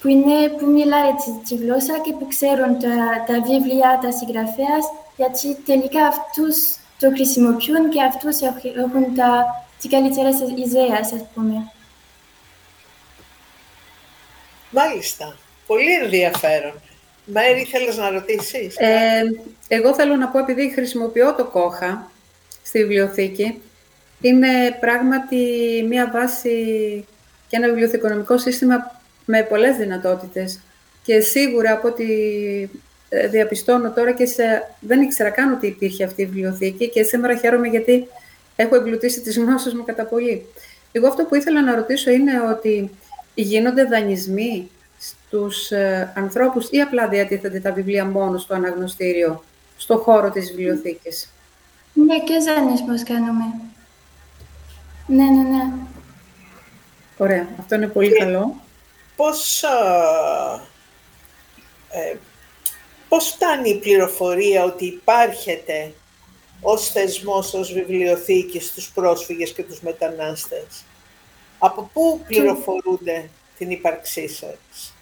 Speaker 7: που, είναι, που μιλάει τη, γλώσσα και που ξέρουν τα, τα βιβλία, τα συγγραφέα, γιατί τελικά αυτούς το χρησιμοποιούν και αυτούς έχουν τα τι καλύτερες ιδέες, ας πούμε.
Speaker 1: Μάλιστα. Πολύ ενδιαφέρον. Μέρη, θέλεις να ρωτήσεις;
Speaker 4: Ε, εγώ θέλω να πω, επειδή χρησιμοποιώ το κόχα στη βιβλιοθήκη, είναι πράγματι μία βάση και ένα βιβλιοθηκονομικό σύστημα με πολλές δυνατότητες. Και σίγουρα από ό,τι ε, διαπιστώνω τώρα και σε... δεν ήξερα καν ότι υπήρχε αυτή η βιβλιοθήκη και σήμερα χαίρομαι γιατί έχω εμπλουτίσει τις γνώσεις μου κατά πολύ. Εγώ αυτό που ήθελα να ρωτήσω είναι ότι γίνονται δανεισμοί στους ε, ανθρώπους ή απλά διατίθενται τα βιβλία μόνο στο αναγνωστήριο, στο χώρο της βιβλιοθήκης;
Speaker 7: Ναι, και δανεισμούς κάνουμε. Ναι, ναι, ναι.
Speaker 4: Ωραία, αυτό είναι πολύ καλό.
Speaker 1: Πώς, ε, πώς φτάνει η πληροφορία ότι υπάρχετε ως θεσμός, ως βιβλιοθήκης στους πρόσφυγες και τους μετανάστες; Από πού πληροφορούνται την ύπαρξή σας;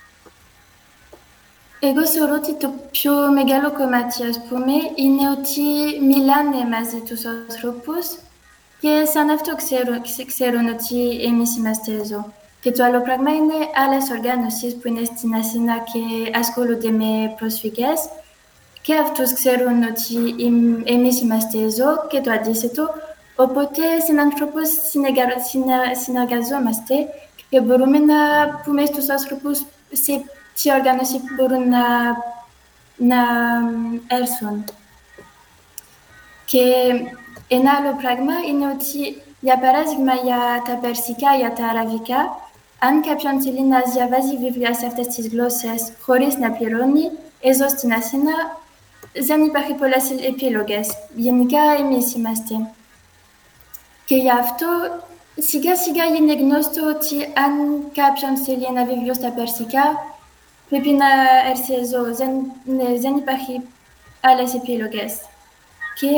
Speaker 7: Εγώ θεωρώ ότι το πιο μεγάλο κομμάτι, ας πούμε, είναι ότι μιλάνε μαζί τους ανθρώπους και σαν αυτό ξέρουν, ξέρουν ότι εμείς είμαστε εδώ. Και το άλλο πράγμα είναι άλλες οργάνωσεις που είναι στην Αθήνα και ασχολούνται με πρόσφυγες και αυτούς ξέρουν ότι εμείς είμαστε εδώ και το αντίθετο. Οπότε συνανθρώπους συνεργαζόμαστε και μπορούμε να πούμε στους άνθρωπους σε τι οργάνωση μπορούν να, να έρθουν. Και ένα άλλο πράγμα είναι ότι, για παράδειγμα, για τα περσικά, για τα αραβικά, αν κάποιον θέλει να διαβάζει βιβλία σε αυτές τις γλώσσες χωρίς να πληρώνει, εδώ στην Αθήνα δεν υπάρχει πολλές επιλογές. Γενικά εμείς είμαστε. Και γι' αυτό σιγά σιγά είναι γνωστό ότι αν κάποιον θέλει ένα βιβλίο στα περσικά, πρέπει να έρθει εδώ. Δεν, ναι, δεν υπάρχει άλλες επιλογές. Και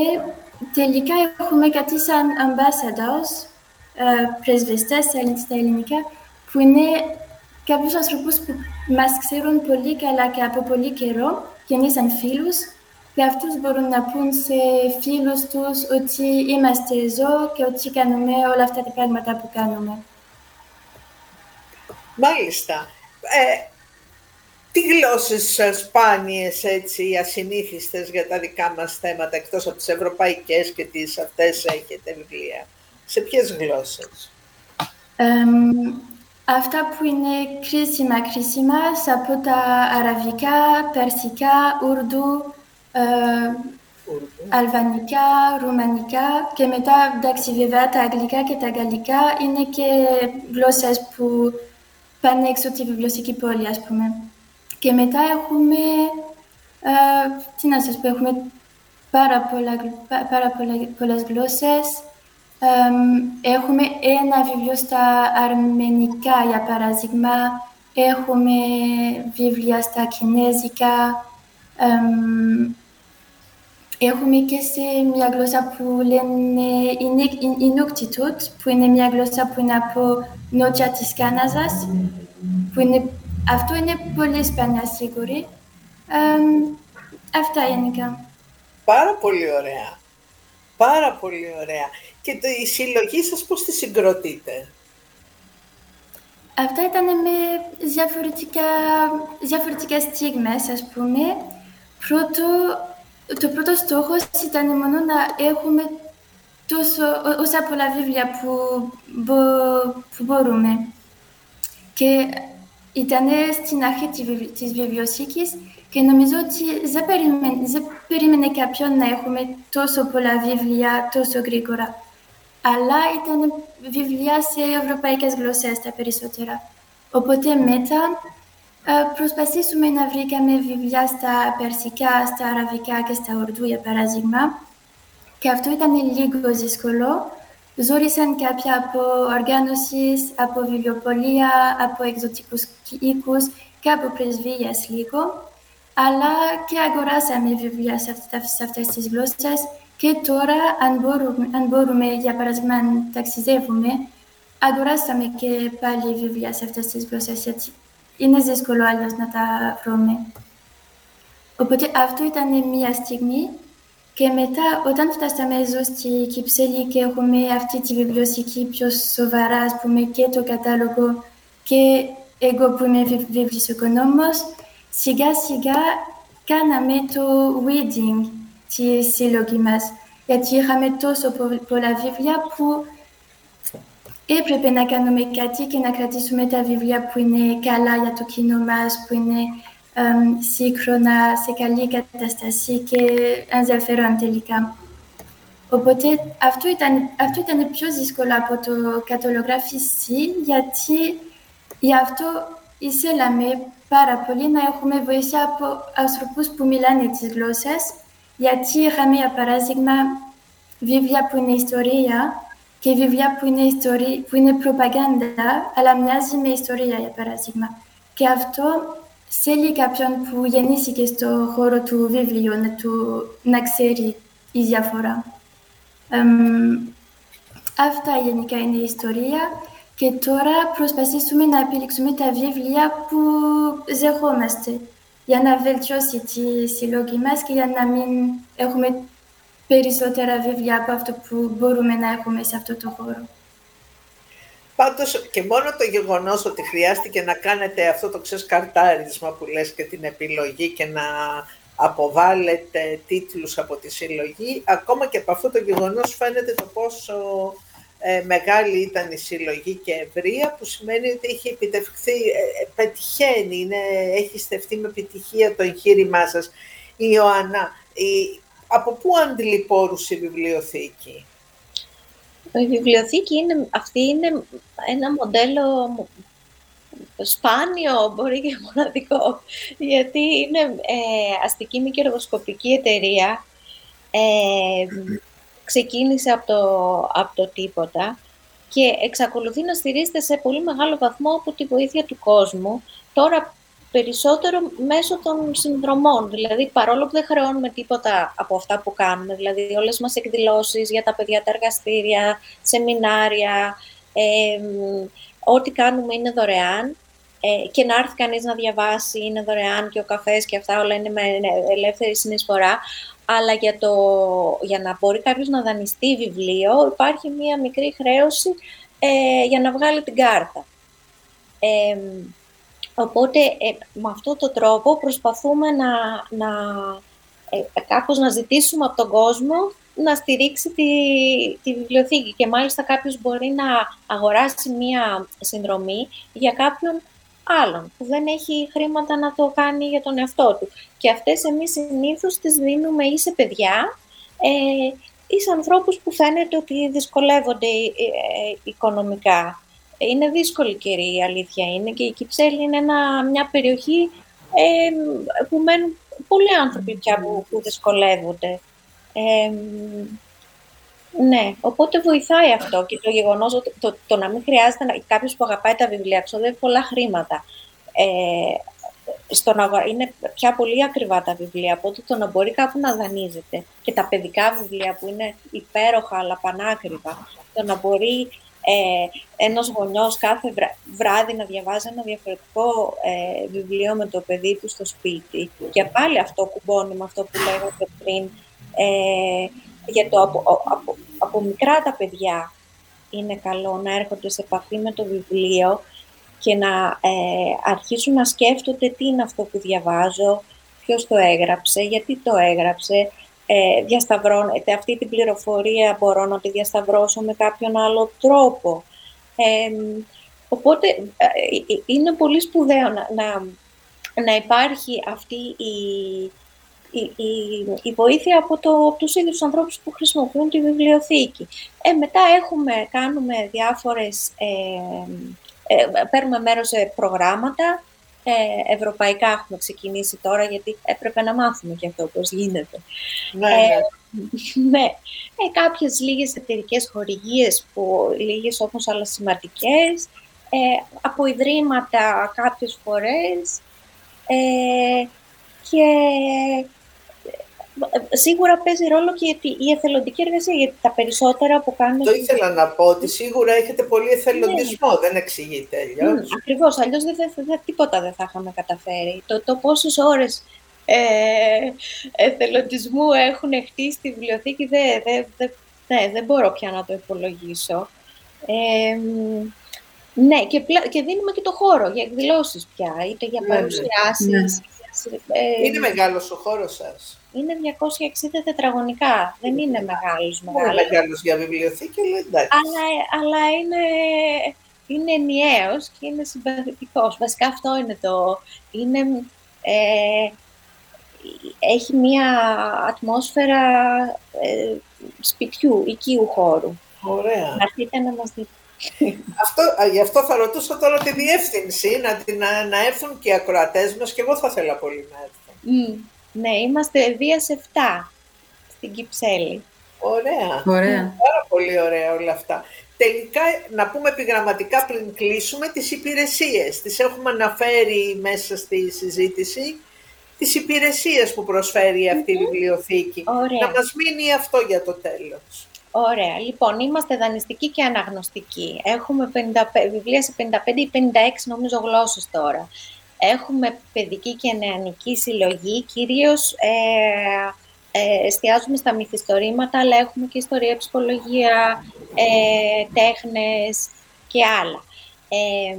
Speaker 7: τελικά έχουμε κάτι σαν ambassadors, ε, πρεσβευτές στα ελληνικά, που είναι κάποιους ανθρώπους που μας ξέρουν πολύ καλά και από πολύ καιρό και είναι σαν φίλους και αυτούς μπορούν να πούν σε φίλους τους ότι είμαστε εδώ και ότι κάνουμε όλα αυτά τα πράγματα που κάνουμε.
Speaker 1: Μάλιστα. Ε, τι γλώσσες σπάνιες, έτσι, ασυνήθιστες για τα δικά μας θέματα, εκτός από τις ευρωπαϊκές και τις αυτές έχετε βιβλία; Σε ποιες γλώσσες;
Speaker 7: αυτά που είναι κρίσιμα, κρίσιμα, από τα αραβικά, περσικά, ουρδού, ε, αλβανικά, ρουμανικά και μετά, εντάξει, βέβαια, τα αγγλικά και τα γαλλικά είναι και γλώσσες που πάνε έξω τη βιβλιοθήκη πόλη, ας πούμε. Και μετά έχουμε, ε, τι να σας πω, έχουμε πάρα, πολλά, πάρα πολλά, πολλές γλώσσες. έχουμε ένα βιβλίο στα αρμενικά, για παράδειγμα. Έχουμε βιβλία στα κινέζικα. έχουμε και σε μια γλώσσα που λένε Inuktitut, που είναι μια γλώσσα που είναι από νότια της Κάναζας, που είναι αυτό είναι πολύ σπάνια σίγουρη. αυτά γενικά.
Speaker 1: Πάρα πολύ ωραία. Πάρα πολύ ωραία. Και το, η συλλογή σας πώς τη συγκροτείτε;
Speaker 7: Αυτά ήταν με διαφορετικά, διαφορετικές στιγμές, ας πούμε. Πρώτο, το πρώτο στόχος ήταν μόνο να έχουμε τόσο, όσα πολλά βιβλία που, που μπορούμε. Και ήταν στην αρχή της βιβλιοθήκης και νομίζω ότι δεν περίμενε, δεν περίμενε κάποιον να έχουμε τόσο πολλά βιβλία τόσο γρήγορα. Αλλά ήταν βιβλία σε ευρωπαϊκές γλώσσες τα περισσότερα. Οπότε μετά προσπαθήσουμε να βρήκαμε βιβλία στα περσικά, στα αραβικά και στα ουρδού για παράδειγμα. Και αυτό ήταν λίγο δύσκολο, Ζόρισαν κάποια από οργάνωσεις, από βιβλιοπολία, από εξωτικούς οίκους και από πρεσβείες λίγο. Αλλά και αγοράσαμε βιβλία σε αυτές τις γλώσσες και τώρα, αν μπορούμε, αν μπορούμε για παράδειγμα, να ταξιδεύουμε, αγοράσαμε και πάλι βιβλία σε αυτές τις γλώσσες, γιατί είναι δύσκολο άλλως να τα βρούμε. Οπότε αυτό ήταν μια στιγμή και μετά, όταν φτάσαμε εδώ στη Κυψέλη και έχουμε αυτή τη βιβλιοθήκη πιο σοβαρά, ας πούμε, και το κατάλογο και εγώ που είμαι βιβλιοθηκονόμος, σιγά σιγά κάναμε το reading της συλλογή μας. Γιατί είχαμε τόσο πολλά βιβλία που έπρεπε να κάνουμε κάτι και να κρατήσουμε τα βιβλία που είναι καλά για το κοινό μας, που είναι um, σύγχρονα, σε καλή κατάσταση και ενδιαφέρον τελικά. Οπότε αυτό ήταν, αυτό ήταν πιο δύσκολο από το καταλογραφιστή, γιατί γι' αυτό ήθελαμε πάρα πολύ να έχουμε βοήθεια από ανθρώπους που μιλάνε τις γλώσσες, γιατί είχαμε, για παράδειγμα, βιβλία που είναι ιστορία και βιβλία που είναι, ιστορία, που είναι προπαγάνδα, αλλά μοιάζει με ιστορία, για παράδειγμα. Και αυτό θέλει κάποιον που γεννήθηκε στο χώρο του βιβλίου να, του, να ξέρει η διαφορά. αυτά γενικά είναι η ιστορία και τώρα προσπαθήσουμε να επιλέξουμε τα βιβλία που δεχόμαστε για να βελτιώσει τη συλλογή μας και για να μην έχουμε περισσότερα βιβλία από αυτό που μπορούμε να έχουμε σε αυτό το χώρο.
Speaker 1: Πάντως και μόνο το γεγονός ότι χρειάστηκε να κάνετε αυτό το ξεσκαρτάρισμα που λες και την επιλογή και να αποβάλλετε τίτλους από τη συλλογή, ακόμα και από αυτό το γεγονός φαίνεται το πόσο ε, μεγάλη ήταν η συλλογή και ευρεία, που σημαίνει ότι έχει επιτευχθεί, ε, ε, πετυχαίνει, είναι, έχει στεφτεί με επιτυχία το εγχείρημά σας. Η Ιωάννα, η, από πού αντιληπώρουσε η βιβλιοθήκη;
Speaker 6: Η βιβλιοθήκη είναι, αυτή είναι ένα μοντέλο σπάνιο, μπορεί και μοναδικό, γιατί είναι ε, αστική μη κερδοσκοπική εταιρεία. Ε, ξεκίνησε από το, από το τίποτα και εξακολουθεί να στηρίζεται σε πολύ μεγάλο βαθμό από τη βοήθεια του κόσμου. Τώρα περισσότερο μέσω των συνδρομών. Δηλαδή, παρόλο που δεν χρεώνουμε τίποτα από αυτά που κάνουμε, δηλαδή όλες μας εκδηλώσεις για τα παιδιά, τα εργαστήρια, σεμινάρια, ε, ό,τι κάνουμε είναι δωρεάν ε, και να έρθει κανείς να διαβάσει είναι δωρεάν και ο καφές και αυτά όλα είναι με ελεύθερη συνεισφορά. Αλλά για, το, για να μπορεί κάποιος να δανειστεί βιβλίο υπάρχει μία μικρή χρέωση ε, για να βγάλει την κάρτα. Ε, Οπότε, ε, με αυτόν τον τρόπο προσπαθούμε να, να ε, κάπως να ζητήσουμε από τον κόσμο να στηρίξει τη, τη βιβλιοθήκη και μάλιστα κάποιος μπορεί να αγοράσει μία συνδρομή για κάποιον άλλον που δεν έχει χρήματα να το κάνει για τον εαυτό του. Και αυτές εμείς συνήθως τις δίνουμε ή σε παιδιά ε, ή σε ανθρώπους που φαίνεται ότι δυσκολεύονται ε, ε, οικονομικά είναι δύσκολη καιρή η αλήθεια είναι και η Κυψέλη είναι ένα, μια περιοχή ε, που μένουν πολλοί άνθρωποι πια που, που δυσκολεύονται. Ε, ναι, οπότε βοηθάει αυτό και το γεγονός ότι το, το, να μην χρειάζεται να, κάποιος που αγαπάει τα βιβλία ξοδεύει πολλά χρήματα. Ε, στον είναι πια πολύ ακριβά τα βιβλία, οπότε το να μπορεί κάπου να δανείζεται και τα παιδικά βιβλία που είναι υπέροχα αλλά πανάκριβα, το να μπορεί ε, ένας γονιός κάθε βράδυ να διαβάζει ένα διαφορετικό ε, βιβλίο με το παιδί του στο σπίτι. Και πάλι αυτό κουμπώνει με αυτό που λέγατε πριν, ε, για το από, από, από μικρά τα παιδιά είναι καλό να έρχονται σε επαφή με το βιβλίο και να ε, αρχίσουν να σκέφτονται τι είναι αυτό που διαβάζω, ποιος το έγραψε, γιατί το έγραψε, ε, διασταυρώνεται. Αυτή την πληροφορία μπορώ να τη διασταυρώσω με κάποιον άλλο τρόπο. οπότε ε, ε, είναι πολύ σπουδαίο να, να, να υπάρχει αυτή η, η, η, βοήθεια από το, τους ίδιους ανθρώπους που χρησιμοποιούν τη βιβλιοθήκη. Ε, μετά έχουμε, κάνουμε διάφορες, ε, παίρνουμε μέρος σε προγράμματα ε, ευρωπαϊκά έχουμε ξεκινήσει τώρα, γιατί έπρεπε να μάθουμε και αυτό πώς γίνεται.
Speaker 1: Ναι, ναι. Ε,
Speaker 6: ναι. Ε, κάποιες λίγες εταιρικές χορηγίες, που, λίγες όμως αλλά σημαντικές, ε, από ιδρύματα κάποιες φορές ε, και σίγουρα παίζει ρόλο και η εθελοντική εργασία, γιατί τα περισσότερα που κάνουμε...
Speaker 1: Το ήθελα να πω, ότι σίγουρα έχετε πολύ εθελοντισμό, ναι. δεν εξηγείται αλλιώς. Mm,
Speaker 6: ακριβώς, αλλιώς δεν, δεν, τίποτα δεν θα είχαμε καταφέρει. Το, το πόσες ώρες ε, εθελοντισμού έχουν χτίσει στη βιβλιοθήκη, δεν, δεν, δεν, ναι, δεν μπορώ πια να το υπολογίσω. Ε, ναι, και, και δίνουμε και το χώρο για εκδηλώσεις πια, είτε για ναι, ναι. παρουσιάσεις,
Speaker 1: είναι μεγάλος ο χώρος σας.
Speaker 6: Είναι 260 τετραγωνικά. Δεν είναι μεγάλος.
Speaker 1: μεγάλος. Είναι μεγάλος για βιβλιοθήκη, αλλά εντάξει.
Speaker 6: Αλλά, αλλά είναι, είναι ενιαίος και είναι συμπαθητικός. Βασικά αυτό είναι το... Είναι, ε, έχει μία ατμόσφαιρα ε, σπιτιού, οικίου χώρου.
Speaker 1: Ωραία.
Speaker 6: Να έρθετε να μας δείτε.
Speaker 1: αυτό, γι' αυτό θα ρωτούσα τώρα τη διεύθυνση, να, να, να έρθουν και οι ακροατές μας και εγώ θα ήθελα πολύ να έρθω.
Speaker 6: Ναι, είμαστε βία σε 7 στην Κυψέλη.
Speaker 1: Ωραία.
Speaker 4: ωραία.
Speaker 1: Πάρα πολύ ωραία όλα αυτά. Τελικά, να πούμε επιγραμματικά πριν κλείσουμε τις υπηρεσίες. Τις έχουμε αναφέρει μέσα στη συζήτηση τις υπηρεσίες που προσφέρει αυτή η βιβλιοθήκη. Να μας μείνει αυτό για το τέλος.
Speaker 6: Ωραία. Λοιπόν, είμαστε δανειστικοί και αναγνωστικοί. Έχουμε 50, βιβλία σε 55 ή 56 νομίζω γλώσσες τώρα. Έχουμε παιδική και νεανική συλλογή, κυρίως ε, ε, εστιάζουμε στα μυθιστορήματα, αλλά έχουμε και ιστορία, ψυχολογία, ε, τέχνες και άλλα. Ε,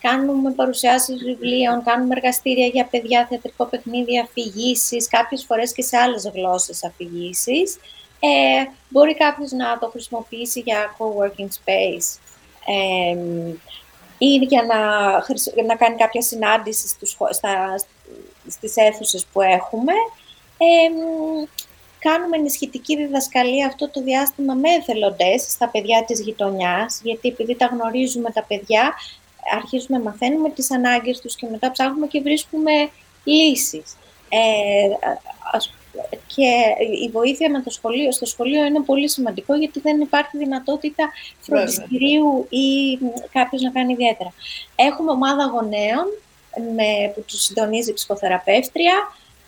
Speaker 6: κάνουμε παρουσιάσεις βιβλίων, κάνουμε εργαστήρια για παιδιά, θεατρικό παιχνίδι, αφηγήσεις, κάποιες φορές και σε άλλες γλώσσες αφηγήσεις. Ε, μπορεί κάποιος να το χρησιμοποιήσει για co-working space ε, ή για να, να κάνει κάποια συνάντηση στους, στα, στις αίθουσες που έχουμε. Ε, κάνουμε ενισχυτική διδασκαλία αυτό το διάστημα με εθελοντές στα παιδιά της γειτονιάς, γιατί επειδή τα γνωρίζουμε τα παιδιά, αρχίζουμε να μαθαίνουμε τις ανάγκες τους και μετά ψάχνουμε και βρίσκουμε λύσεις. Ε, και η βοήθεια με το σχολείο, στο σχολείο είναι πολύ σημαντικό γιατί δεν υπάρχει δυνατότητα φροντιστηρίου ή κάποιος να κάνει ιδιαίτερα. Έχουμε ομάδα γονέων με, που τους συντονίζει η ψυχοθεραπεύτρια.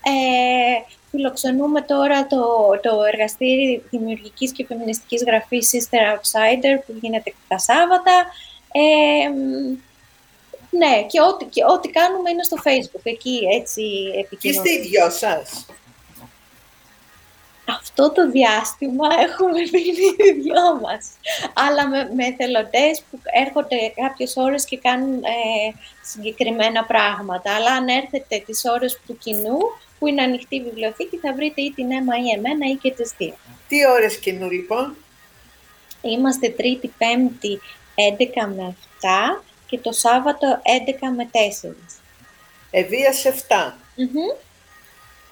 Speaker 6: Ε, φιλοξενούμε τώρα το, το εργαστήρι δημιουργικής και φεμινιστικής γραφής Sister Outsider που γίνεται τα Σάββατα. Ε, ναι, και ό,τι, και ό,τι κάνουμε είναι στο Facebook, εκεί έτσι επικοινωνούμε.
Speaker 1: Και είστε οι δυο σας.
Speaker 6: Αυτό το διάστημα έχουμε μείνει οι δυο μας. Αλλά με, με εθελοντές που έρχονται κάποιες ώρες και κάνουν ε, συγκεκριμένα πράγματα. Αλλά αν έρθετε τις ώρες του κοινού, που είναι ανοιχτή η βιβλιοθήκη, θα βρείτε ή την αίμα ή εμένα ή και τις δύο.
Speaker 1: Τι ώρες κοινού λοιπόν;
Speaker 6: Είμαστε Τρίτη, Πέμπτη, 11 με 7 και το Σάββατο 11 με 4.
Speaker 1: Ευβίας 7.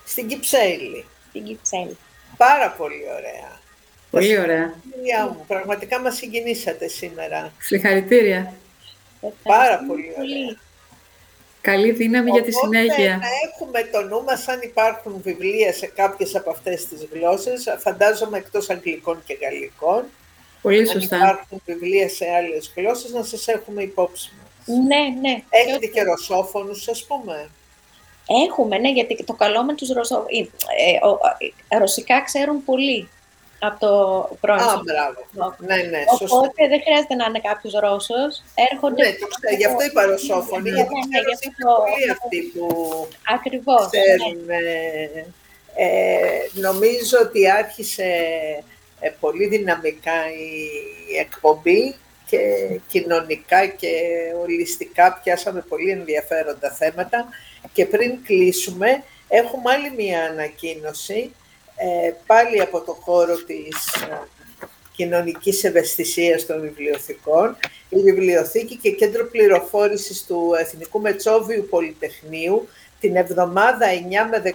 Speaker 1: Στην Κυψέλη.
Speaker 6: Στην Κυψέλη.
Speaker 1: Πάρα πολύ ωραία.
Speaker 4: Πολύ ωραία.
Speaker 1: Μου, πραγματικά μας συγκινήσατε σήμερα.
Speaker 4: Συγχαρητήρια.
Speaker 1: Πάρα πολύ ωραία.
Speaker 4: Καλή δύναμη για τη συνέχεια.
Speaker 1: να έχουμε το νου μας αν υπάρχουν βιβλία σε κάποιες από αυτές τις γλώσσες, φαντάζομαι εκτός αγγλικών και γαλλικών.
Speaker 4: Πολύ σωστά.
Speaker 1: Αν υπάρχουν βιβλία σε άλλες γλώσσες, να σας έχουμε υπόψη μας.
Speaker 6: Ναι, ναι.
Speaker 1: Έχετε και ρωσόφωνους, ας πούμε.
Speaker 6: Έχουμε, ναι, γιατί το καλό με τους ρωσόφωνους... Ε, ρωσικά ξέρουν πολύ από το πρώην.
Speaker 1: Α, μπράβο. Ναι, ναι,
Speaker 6: σωστά. Οπότε δεν χρειάζεται να είναι κάποιος Ρώσος. Έρχονται...
Speaker 1: Ναι, το ξέρω, γι' αυτό είπα ρωσόφωνοι, ναι, γιατί ναι, ξέρω ότι είναι πολλοί αυτοί που
Speaker 6: Ακριβώς,
Speaker 1: ξέρουν. Ναι. Ε, νομίζω ότι άρχισε ε, πολύ δυναμικά η εκπομπή και κοινωνικά και ολιστικά πιάσαμε πολύ ενδιαφέροντα θέματα και πριν κλείσουμε έχουμε άλλη μία ανακοίνωση ε, πάλι από το χώρο της ε, κοινωνικής ευαισθησίας των βιβλιοθηκών, η Βιβλιοθήκη και Κέντρο Πληροφόρησης του Εθνικού Μετσόβιου Πολυτεχνείου την εβδομάδα 9 με 13,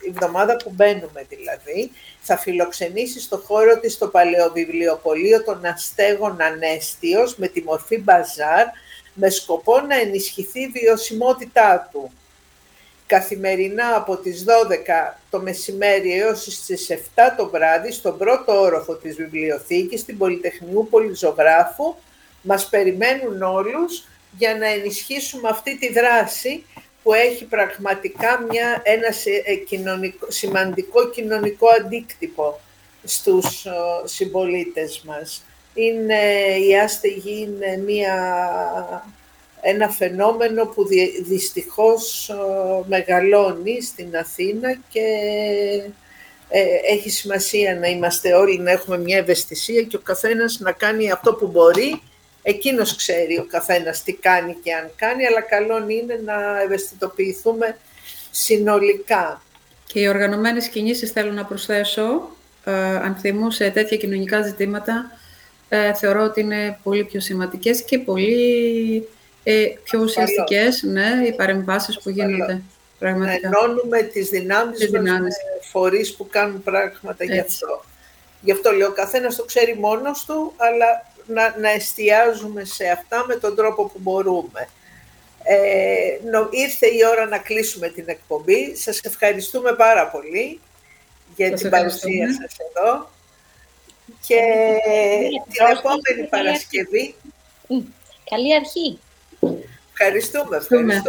Speaker 1: η εβδομάδα που μπαίνουμε δηλαδή, θα φιλοξενήσει στο χώρο της το Παλαιοβιβλιοπωλείο των Αστέγων Ανέστιος με τη μορφή μπαζάρ με σκοπό να ενισχυθεί η βιωσιμότητά του. Καθημερινά από τις 12 το μεσημέρι έως τις 7 το βράδυ στον πρώτο όροφο της βιβλιοθήκης, στην Πολυτεχνιού Πολυζωγράφου, μας περιμένουν όλους για να ενισχύσουμε αυτή τη δράση που έχει πραγματικά μια, ένα ε, κοινωνικό, σημαντικό κοινωνικό αντίκτυπο στους συμπολίτες μας. Είναι, η άστεγη είναι μια, ένα φαινόμενο που δυστυχώς μεγαλώνει στην Αθήνα και ε, έχει σημασία να είμαστε όλοι, να έχουμε μια ευαισθησία και ο καθένας να κάνει αυτό που μπορεί Εκείνος ξέρει ο καθένας τι κάνει και αν κάνει, αλλά καλό είναι να ευαισθητοποιηθούμε συνολικά.
Speaker 4: Και οι οργανωμένες κινήσεις, θέλω να προσθέσω, ε, αν σε τέτοια κοινωνικά ζητήματα, ε, θεωρώ ότι είναι πολύ πιο σημαντικές και πολύ ε, πιο ουσιαστικές ναι, οι παρεμβάσεις που γίνονται.
Speaker 1: Πραγματικά. Να ενώνουμε τις δυνάμεις, τις δυνάμεις. με φορείς που κάνουν πράγματα γι' αυτό. Γι' αυτό λέω, ο καθένας το ξέρει μόνος του, αλλά να, να εστιάζουμε σε αυτά με τον τρόπο που μπορούμε. Ε, νο, ήρθε η ώρα να κλείσουμε την εκπομπή. Σας ευχαριστούμε πάρα πολύ για την παρουσία σας εδώ. Και την επόμενη Παρασκευή...
Speaker 6: Καλή αρχή.
Speaker 1: Ευχαριστούμε, ευχαριστούμε.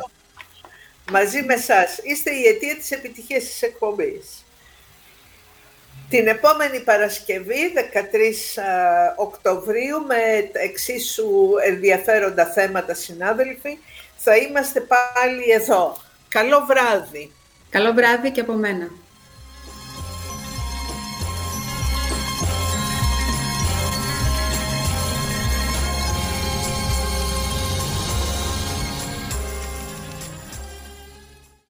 Speaker 1: Μαζί με σας. Είστε η αιτία της επιτυχίας της εκπομπής. Την επόμενη Παρασκευή, 13 Οκτωβρίου, με εξίσου ενδιαφέροντα θέματα, συνάδελφοι, θα είμαστε πάλι εδώ. Καλό βράδυ.
Speaker 4: Καλό βράδυ και από μένα.